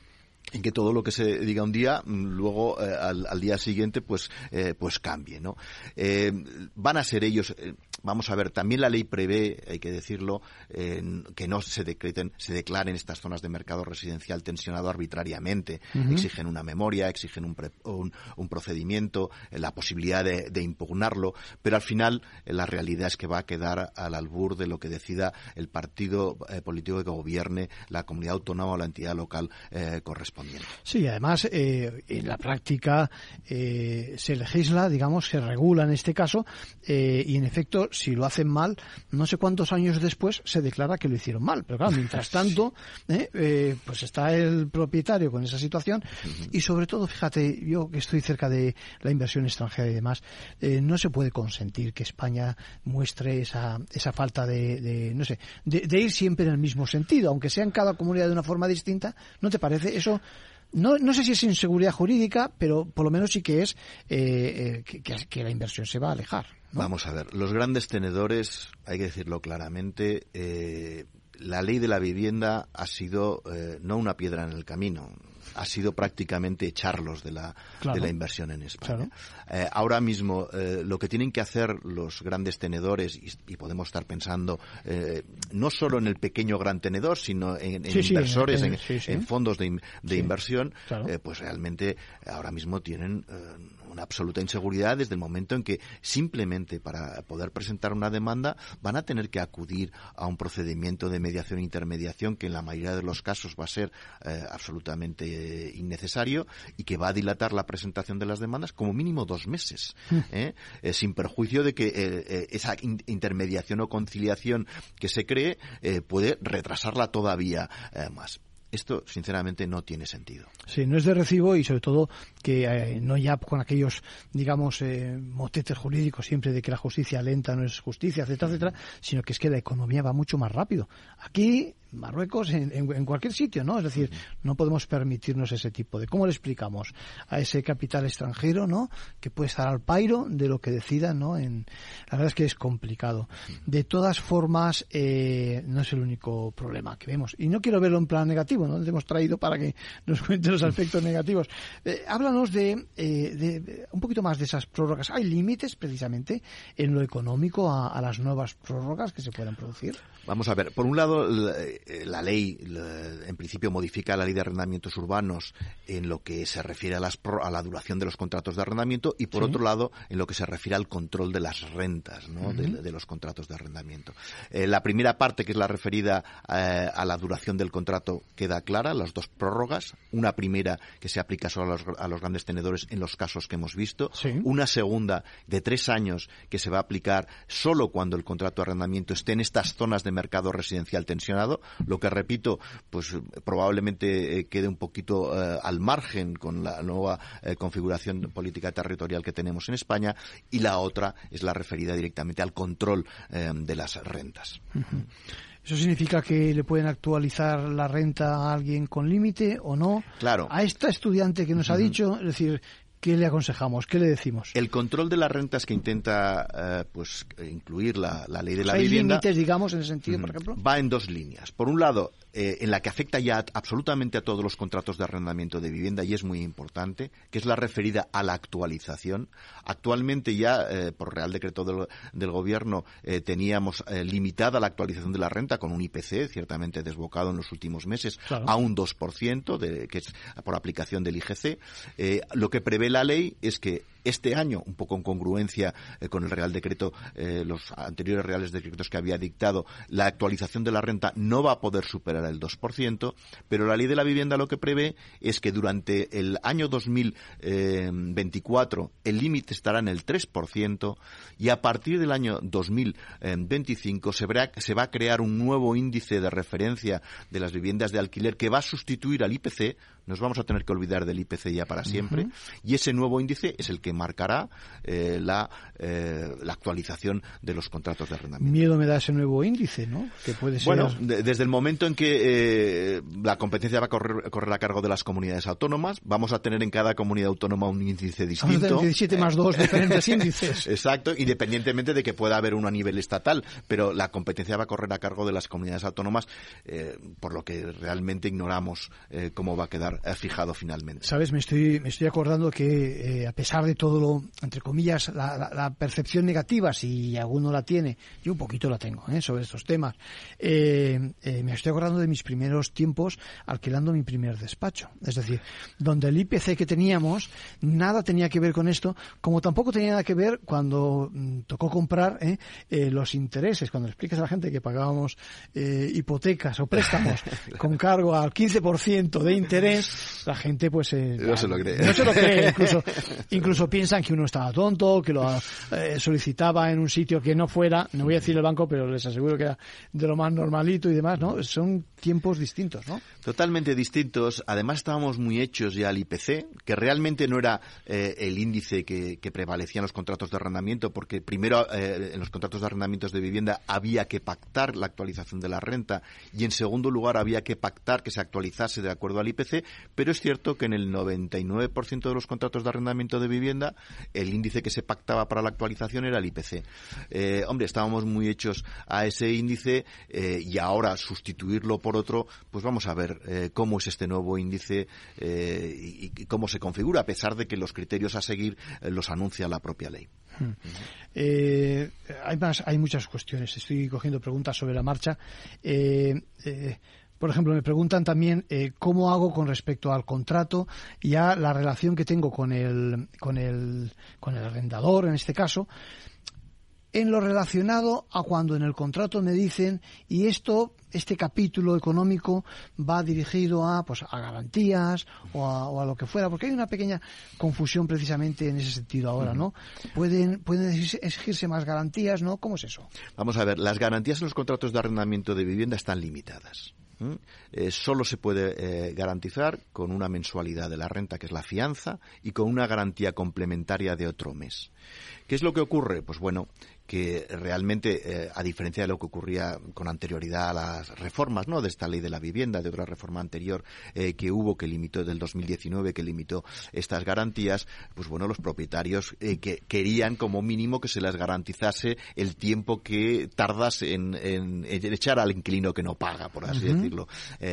en que todo lo que se diga un día mm, luego eh, al, día siguiente pues eh, pues cambie no eh, van a ser ellos vamos a ver también la ley prevé hay que decirlo que no se decreten se declaren estas zonas de mercado residencial tensionado arbitrariamente. Exigen una memoria exigen un, un, procedimiento la posibilidad de, impugnarlo pero al final la realidad es que va a quedar al albur de lo que decida el partido político que gobierne la comunidad autónoma o la entidad local correspondiente.
Sí, además, eh, en la práctica eh, se legisla, digamos, se regula en este caso, eh, y en efecto, si lo hacen mal, no sé cuántos años después se declara que lo hicieron mal. Pero claro, mientras *laughs* tanto, pues está el propietario con esa situación, y sobre todo, fíjate, yo que estoy cerca de la inversión extranjera y demás, no se puede consentir que España muestre esa, esa falta de, no sé, de, de ir siempre en el mismo sentido, aunque sea en cada comunidad de una forma distinta, ¿no te parece? Eso no, no sé si es inseguridad jurídica, pero por lo menos sí que es eh, eh, que, la inversión se va a alejar.
Vamos a ver, los grandes tenedores, hay que decirlo claramente, eh, la ley de la vivienda ha sido no una piedra en el camino ha sido prácticamente echarlos de la, de la inversión en España. Eh, ahora mismo eh, lo que tienen que hacer los grandes tenedores, y, podemos estar pensando eh, no solo en el pequeño gran tenedor, sino en, inversores, en, fondos de, de inversión, pues realmente ahora mismo tienen una absoluta inseguridad desde el momento en que simplemente para poder presentar una demanda van a tener que acudir a un procedimiento de mediación e intermediación que en la mayoría de los casos va a ser eh, absolutamente eh, innecesario y que va a dilatar la presentación de las demandas como mínimo dos meses, mm. *laughs* ¿eh? sin perjuicio de que esa intermediación o conciliación que se cree puede retrasarla todavía más. Esto, sinceramente, no tiene sentido.
Sí, no es de recibo y, sobre todo, que eh, no ya con aquellos, digamos, eh, motetes jurídicos siempre de que la justicia lenta no es justicia, etcétera, etcétera, sino que es que la economía va mucho más rápido. Aquí Marruecos, en, cualquier sitio, ¿no? Es decir, no podemos permitirnos ese tipo de... ¿Cómo le explicamos a ese capital extranjero, ¿no? Que puede estar al pairo de lo que decida, ¿no? En, la verdad es que es complicado. De todas formas, eh, no es el único problema que vemos. Y no quiero verlo en plan negativo, ¿no? Te hemos traído para que nos cuente los aspectos negativos. Eh, háblanos de, eh, de, un poquito más de esas prórrogas. ¿Hay límites precisamente en lo económico a, a las nuevas prórrogas que se puedan producir?
Vamos a ver, por un lado, la, eh, ley, en principio, modifica la ley de arrendamientos urbanos en lo que se refiere a, las, a la duración de los contratos de arrendamiento y, por otro lado, en lo que se refiere al control de las rentas ¿no? de, los contratos de arrendamiento. Eh, la primera parte, que es la referida eh, a la duración del contrato, queda clara, las dos prórrogas. Una primera que se aplica solo a los, grandes tenedores en los casos que hemos visto. Una segunda de tres años que se va a aplicar solo cuando el contrato de arrendamiento esté en estas zonas de mercado residencial tensionado, lo que repito, pues probablemente eh, quede un poquito eh, al margen con la nueva eh, configuración política territorial que tenemos en España, y la otra es la referida directamente al control de las rentas.
¿Eso significa que le pueden actualizar la renta a alguien con límite o no?
Claro.
A esta estudiante que nos ha dicho, es decir, ¿Qué le aconsejamos? ¿Qué le decimos?
El control de las rentas que intenta eh, pues incluir la, ley de la
¿Hay
vivienda.
límites, digamos, en ese sentido, por ejemplo?
Va en dos líneas. Por un lado, eh, en la que afecta ya absolutamente a todos los contratos de arrendamiento de vivienda y es muy importante, que es la referida a la actualización. Actualmente ya, eh, por Real Decreto del, Gobierno, teníamos limitada la actualización de la renta con un IPC ciertamente desbocado en los últimos meses a un 2%, de, que es por aplicación del IGC. lo que prevé la ley es que este año, un poco en congruencia eh, con el Real Decreto, eh, los anteriores Reales Decretos que había dictado, la actualización de la renta no va a poder superar el 2%, pero la Ley de la Vivienda lo que prevé es que durante el año 2024 el límite estará en el 3% y a partir del año 2025 se, se va a crear un nuevo índice de referencia de las viviendas de alquiler que va a sustituir al IPC, nos vamos a tener que olvidar del IPC ya para siempre, y ese nuevo índice es el que marcará eh, la, eh, la actualización de los contratos de arrendamiento.
Miedo me da ese nuevo índice, ¿no?
Que puede ser... Bueno, desde el momento en que eh, la competencia va a correr, correr, a cargo de las comunidades autónomas, vamos a tener en cada comunidad autónoma un índice distinto.
Vamos 17 más 2 diferentes *laughs* índices.
Exacto, independientemente de que pueda haber uno a nivel estatal, pero la competencia va a correr a cargo de las comunidades autónomas, por lo que realmente ignoramos cómo va a quedar fijado finalmente.
Sabes, me estoy, me estoy acordando que a pesar de todo lo, entre comillas, la, percepción negativa, si alguno la tiene, yo un poquito la tengo ¿eh? sobre estos temas. Eh, eh, me estoy acordando de mis primeros tiempos alquilando mi primer despacho. Es decir, donde el IPC que teníamos nada tenía que ver con esto, como tampoco tenía nada que ver cuando mm, tocó comprar los intereses, cuando explicas a la gente que pagábamos hipotecas o préstamos *laughs* con cargo al 15% de interés, la gente pues...
no se lo cree.
No se lo cree, *laughs* incluso, incluso piensan que uno estaba tonto, que lo eh, solicitaba en un sitio que no fuera, no voy a decir el banco, pero les aseguro que era de lo más normalito y demás, ¿no? Son tiempos distintos, ¿no?
Totalmente distintos. Además estábamos muy hechos ya al IPC, que realmente no era eh, el índice que, prevalecía en los contratos de arrendamiento, porque primero eh, en los contratos de arrendamientos de vivienda había que pactar la actualización de la renta y en segundo lugar había que pactar que se actualizase de acuerdo al IPC, pero es cierto que en el 99% de los contratos de arrendamiento de vivienda, el índice que se pactaba para la actualización era el IPC. Eh, hombre, estábamos muy hechos a ese índice eh, y ahora sustituirlo por otro, pues vamos a ver eh, cómo es este nuevo índice y, cómo se configura, a pesar de que los criterios a seguir los anuncia la propia ley. Hmm.
hay más, hay muchas cuestiones. Estoy cogiendo preguntas sobre la marcha. Por ejemplo, me preguntan también eh, cómo hago con respecto al contrato y a la relación que tengo con el, con el, con el arrendador, en este caso, en lo relacionado a cuando en el contrato me dicen y esto este capítulo económico va dirigido a pues a garantías o a, lo que fuera porque hay una pequeña confusión precisamente en ese sentido ahora no pueden pueden exigirse más garantías no cómo es eso
vamos a ver las garantías en los contratos de arrendamiento de vivienda están limitadas eh, solo se puede eh, garantizar con una mensualidad de la renta, que es la fianza, y con una garantía complementaria de otro mes. ¿Qué es lo que ocurre? Pues bueno, que realmente, eh, a diferencia de lo que ocurría con anterioridad a las reformas, ¿no? De esta ley de la vivienda, de otra reforma anterior eh, que hubo que limitó del 2019 que limitó estas garantías, pues bueno, los propietarios eh, que querían como mínimo que se les garantizase el tiempo que tardas en, echar al inquilino que no paga, por así decirlo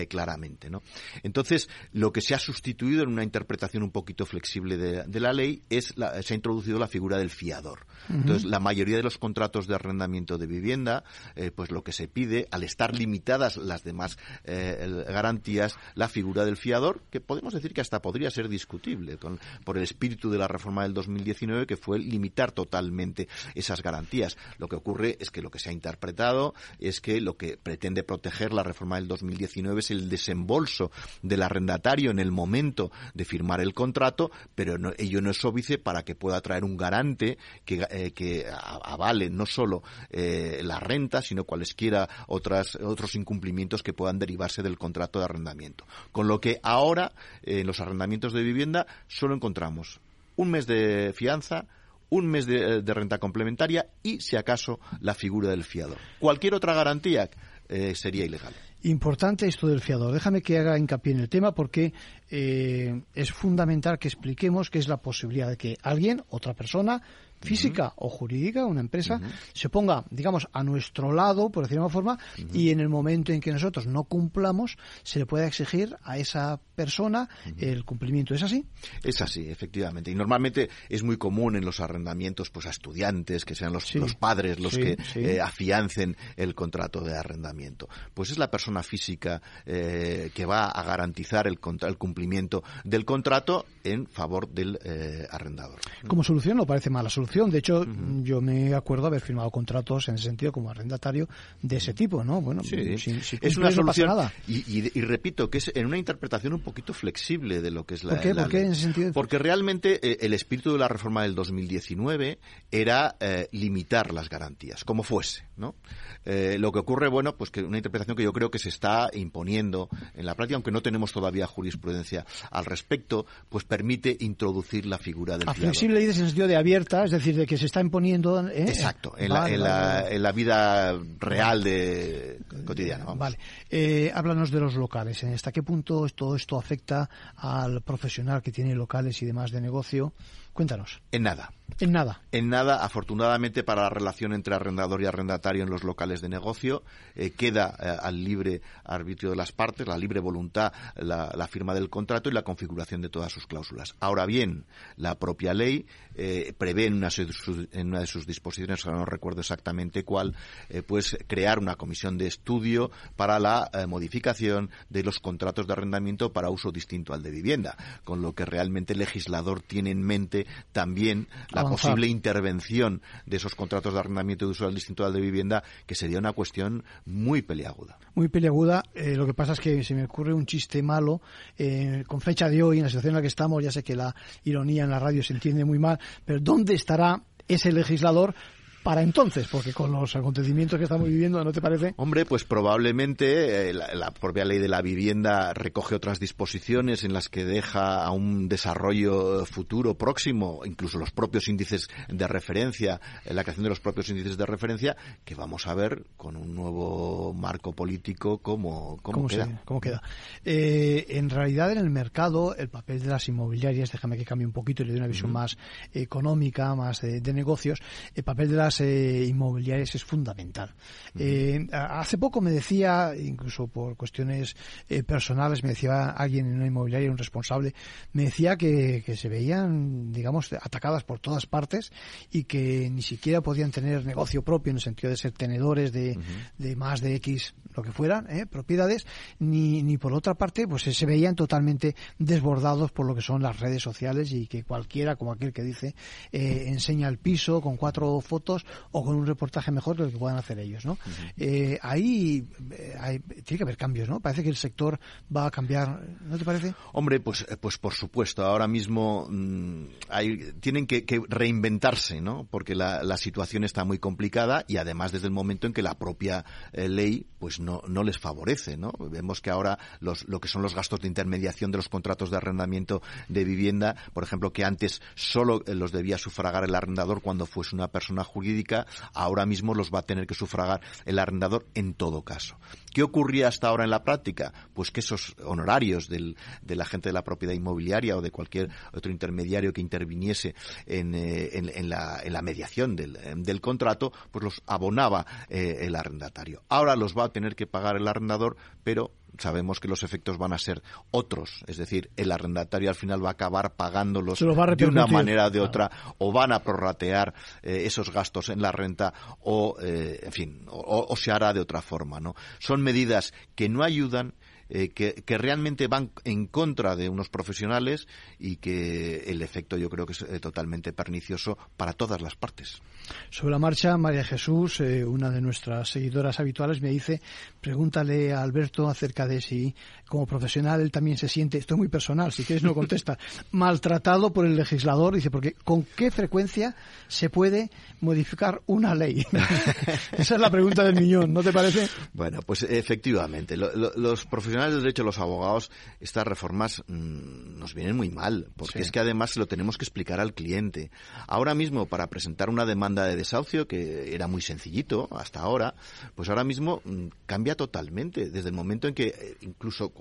claramente, ¿no? Entonces, lo que se ha sustituido en una interpretación un poquito flexible de, la ley es se ha introducido la figura del fiador. Entonces, la mayoría de los contratos de arrendamiento de vivienda, eh, pues lo que se pide, al estar limitadas las demás eh, garantías, la figura del fiador, que podemos decir que hasta podría ser discutible por el espíritu de la reforma del 2019, que fue limitar totalmente esas garantías. Lo que ocurre es que lo que se ha interpretado es que lo que pretende proteger la reforma del 2019 es el desembolso del arrendatario en el momento de firmar el contrato, pero ello no es óbice para que pueda traer un garante que, eh, que avale no solo eh, la renta, sino cualesquiera otras, otros incumplimientos que puedan derivarse del contrato de arrendamiento. Con lo que ahora, en los arrendamientos de vivienda, solo encontramos un mes de fianza, un mes de, renta complementaria y, si acaso, la figura del fiador. Cualquier otra garantía eh, sería ilegal.
Importante esto del fiador. Déjame que haga hincapié en el tema porque eh, es fundamental que expliquemos que es la posibilidad de que alguien, otra persona, física o jurídica, una empresa, se ponga, digamos, a nuestro lado, por decirlo de una forma, y en el momento en que nosotros no cumplamos, se le pueda exigir a esa persona el cumplimiento. ¿Es así?
Es así, efectivamente. Y normalmente es muy común en los arrendamientos pues a estudiantes, que sean los, los padres los que eh, afiancen el contrato de arrendamiento. Pues es la persona física eh, que va a garantizar el, el, cumplimiento del contrato en favor del eh, arrendador.
Como solución no parece mala solución de hecho, yo me acuerdo haber firmado contratos en ese sentido como arrendatario de ese tipo, ¿no?
Bueno, es una solución. Y, repito que es en una interpretación un poquito flexible de lo que es la.
¿Por qué? ¿Por qué en ese sentido?
Porque realmente eh, el espíritu de la reforma del 2019 era eh, limitar las garantías, como fuese, ¿no? Eh, lo que ocurre, bueno, pues que una interpretación que yo creo que se está imponiendo en la práctica, aunque no tenemos todavía jurisprudencia al respecto, pues permite introducir la figura del. A
flexible en el sentido de abierta, es decir, de que se está imponiendo.
Exacto, en, la, vida real de cotidiana.
Vale. Eh, háblanos de los locales. ¿Hasta qué punto todo esto afecta al profesional que tiene locales y demás de negocio? Cuéntanos.
En nada.
En nada.
En nada, afortunadamente para la relación entre arrendador y arrendatario en los locales de negocio, eh, queda eh, al libre arbitrio de las partes, la libre voluntad, la, firma del contrato y la configuración de todas sus cláusulas. Ahora bien, la propia ley eh, prevé en una, de sus disposiciones, no recuerdo exactamente cuál, pues crear una comisión de estudio para la modificación de los contratos de arrendamiento para uso distinto al de vivienda, con lo que realmente el legislador tiene en mente también la posible intervención de esos contratos de arrendamiento de uso al distinto al de vivienda, que sería una cuestión muy peliaguda.
Muy peliaguda. Eh, lo que pasa es que se me ocurre un chiste malo. Eh, con fecha de hoy, en la situación en la que estamos, ya sé que la ironía en la radio se entiende muy mal, pero ¿dónde estará ese legislador para entonces, porque con los acontecimientos que estamos viviendo, ¿no te parece?
Hombre, pues probablemente eh, la, propia ley de la vivienda recoge otras disposiciones en las que deja a un desarrollo futuro próximo, incluso los propios índices de referencia, eh, la creación de los propios índices de referencia, que vamos a ver con un nuevo marco político cómo, cómo, queda.
cómo queda. Eh, en realidad, en el mercado, el papel de las inmobiliarias, déjame que cambie un poquito y le dé una visión más económica, más de, de negocios, el papel de las eh, inmobiliarias es fundamental. Eh, hace poco me decía, incluso por cuestiones eh, personales, me decía alguien en una inmobiliaria, un responsable, me decía que, se veían, digamos, atacadas por todas partes y que ni siquiera podían tener negocio propio en el sentido de ser tenedores de, de más de X, lo que fueran, propiedades, ni, ni por otra parte, pues se veían totalmente desbordados por lo que son las redes sociales y que cualquiera, como aquel que dice, enseña el piso con cuatro fotos o con un reportaje mejor que lo que puedan hacer ellos, ¿no? Eh, ahí hay, tiene que haber cambios, ¿no? Parece que el sector va a cambiar, ¿no te parece?
Hombre, pues, pues por supuesto. Ahora mismo mm, hay, tienen que, reinventarse, ¿no? Porque la, la, situación está muy complicada y además desde el momento en que la propia ley pues no, no les favorece, ¿no? Vemos que ahora los, lo que son los gastos de intermediación de los contratos de arrendamiento de vivienda, por ejemplo, que antes solo eh, los debía sufragar el arrendador cuando fuese una persona jurídica, ahora mismo los va a tener que sufragar el arrendador en todo caso. ¿Qué ocurría hasta ahora en la práctica? Pues que esos honorarios del, del agente de la propiedad inmobiliaria o de cualquier otro intermediario que interviniese en, eh, en, la, en la, mediación del, del, contrato, pues los abonaba eh, el arrendatario. Ahora los va a tener que pagar el arrendador, pero sabemos que los efectos van a ser otros, es decir, el arrendatario al final va a acabar pagándolos de una manera o de otra, o van a prorratear eh, esos gastos en la renta, o, en fin, o, se hará de otra forma, ¿no? Son medidas que no ayudan eh, que, realmente van en contra de unos profesionales y que el efecto yo creo que es eh, totalmente pernicioso para todas las partes.
Sobre la marcha, María Jesús, eh, una de nuestras seguidoras habituales, me dice, pregúntale a Alberto acerca de si como profesional él también se siente, esto es muy personal, si quieres no contesta, *laughs* maltratado por el legislador, dice, porque ¿con qué frecuencia se puede modificar una ley? *laughs* Esa es la pregunta del millón, ¿no te parece?
Bueno, pues efectivamente, los profesionales de derecho, los abogados, estas reformas mm, nos vienen muy mal, porque es que además se lo tenemos que explicar al cliente. Ahora mismo, para presentar una demanda de desahucio, que era muy sencillito hasta ahora, pues ahora mismo mm, cambia totalmente, desde el momento en que, eh, incluso,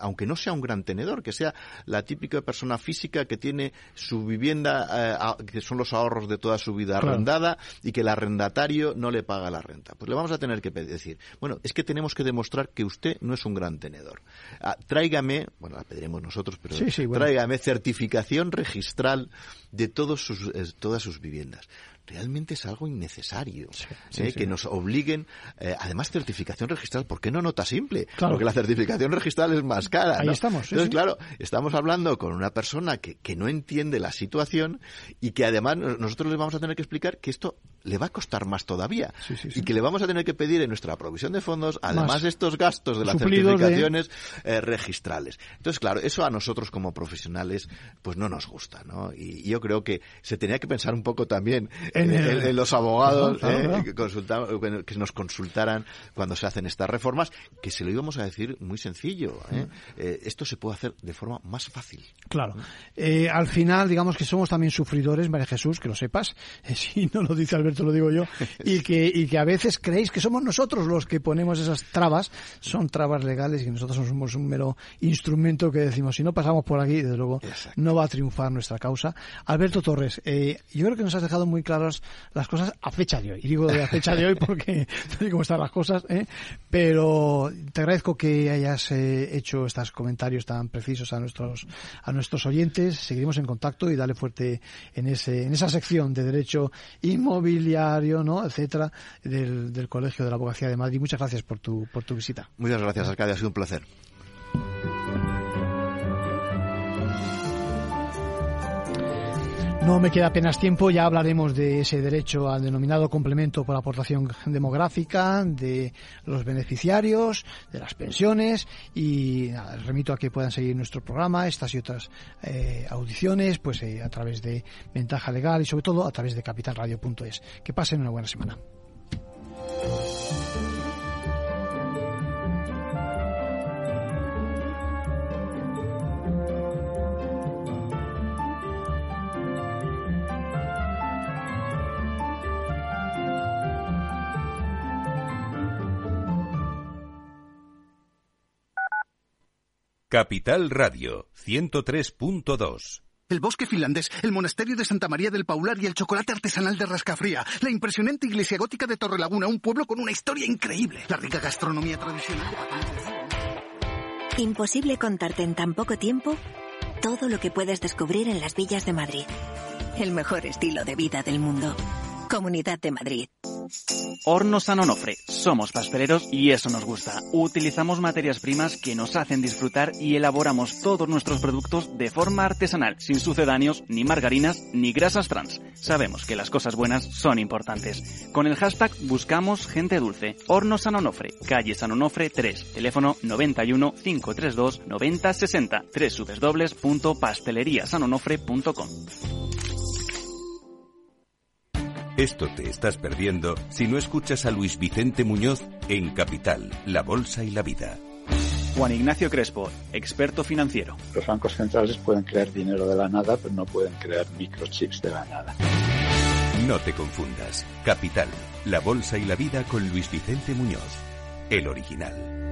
aunque no sea un gran tenedor, que sea la típica persona física que tiene su vivienda, eh, que son los ahorros de toda su vida arrendada, y que el arrendatario no le paga la renta. Pues le vamos a tener que decir, bueno, es que tenemos que demostrar que usted no es un gran tenedor. Ah, tráigame, bueno, la pediremos nosotros, pero tráigame certificación registral de todos sus, eh, todas sus viviendas realmente es algo innecesario. ¿eh? Que nos obliguen, eh, además, certificación registral, ¿por qué no nota simple? Porque la certificación registral es más cara.
Ahí estamos.
Entonces, claro, estamos hablando con una persona que, que no entiende la situación y que además nosotros le vamos a tener que explicar que esto le va a costar más todavía y que le vamos a tener que pedir en nuestra provisión de fondos, además de estos gastos de las certificaciones eh, registrales. Entonces, claro, eso a nosotros como profesionales pues no nos gusta, ¿no? Y, yo creo que se tenía que pensar un poco también en, los abogados eh, Que, que, nos consultaran cuando se hacen estas reformas, que se lo íbamos a decir muy sencillo. ¿eh? Eh, esto se puede hacer de forma más fácil.
Claro. al final, digamos que somos también sufridores, María Jesús, que lo sepas, *laughs* si no lo dice Alberto, lo digo yo, *laughs* y que, y que a veces creéis que somos nosotros los que ponemos esas trabas, son trabas legales y que nosotros somos un mero instrumento que decimos, si no pasamos por aquí, desde luego, no va a triunfar nuestra causa. Alberto Torres, yo creo que nos has dejado muy claro las cosas a fecha de hoy. Y digo de a fecha de hoy *laughs* porque *laughs* no sé cómo están las cosas, ¿eh? pero te agradezco que hayas eh, hecho estos comentarios tan precisos a nuestros a nuestros oyentes. Seguiremos en contacto y dale fuerte en ese en esa sección de derecho ¿no? etcétera, del, del Colegio de la Abogacía de Madrid. Muchas gracias por tu por tu visita.
Muchas gracias, Arcadia, ha sido un placer.
No me queda apenas tiempo, ya hablaremos de ese derecho al denominado complemento por aportación demográfica, de los beneficiarios, de las pensiones y nada, remito a que puedan seguir nuestro programa, estas y otras eh, audiciones, pues eh, a través de Ventaja Legal y sobre todo a través de capitalradio.es. Que pasen una buena semana.
Capital Radio 103.2
el bosque finlandés, el monasterio de Santa María del Paular y el chocolate artesanal de Rascafría, la impresionante iglesia gótica de Torrelaguna, un pueblo con una historia increíble, la rica gastronomía tradicional
de Imposible contarte en tan poco tiempo todo lo que puedes descubrir en las villas de Madrid. El mejor estilo de vida del mundo. Comunidad de Madrid.
Horno San Onofre. Somos pasteleros y eso nos gusta. Utilizamos materias primas que nos hacen disfrutar y elaboramos todos nuestros productos de forma artesanal, sin sucedáneos, ni margarinas, ni grasas trans. Sabemos que las cosas buenas son importantes. Con el hashtag buscamos gente dulce. Horno San Onofre, calle San Onofre 3, teléfono 91 532 9060, www.pasteleriasanonofre.com.
Esto te estás perdiendo si no escuchas a Luis Vicente Muñoz en Capital, La Bolsa y la Vida.
Juan Ignacio Crespo, experto financiero.
Los bancos centrales pueden crear dinero de la nada, pero no pueden crear microchips de la nada.
No te confundas. Capital, La Bolsa y la Vida con Luis Vicente Muñoz, el original.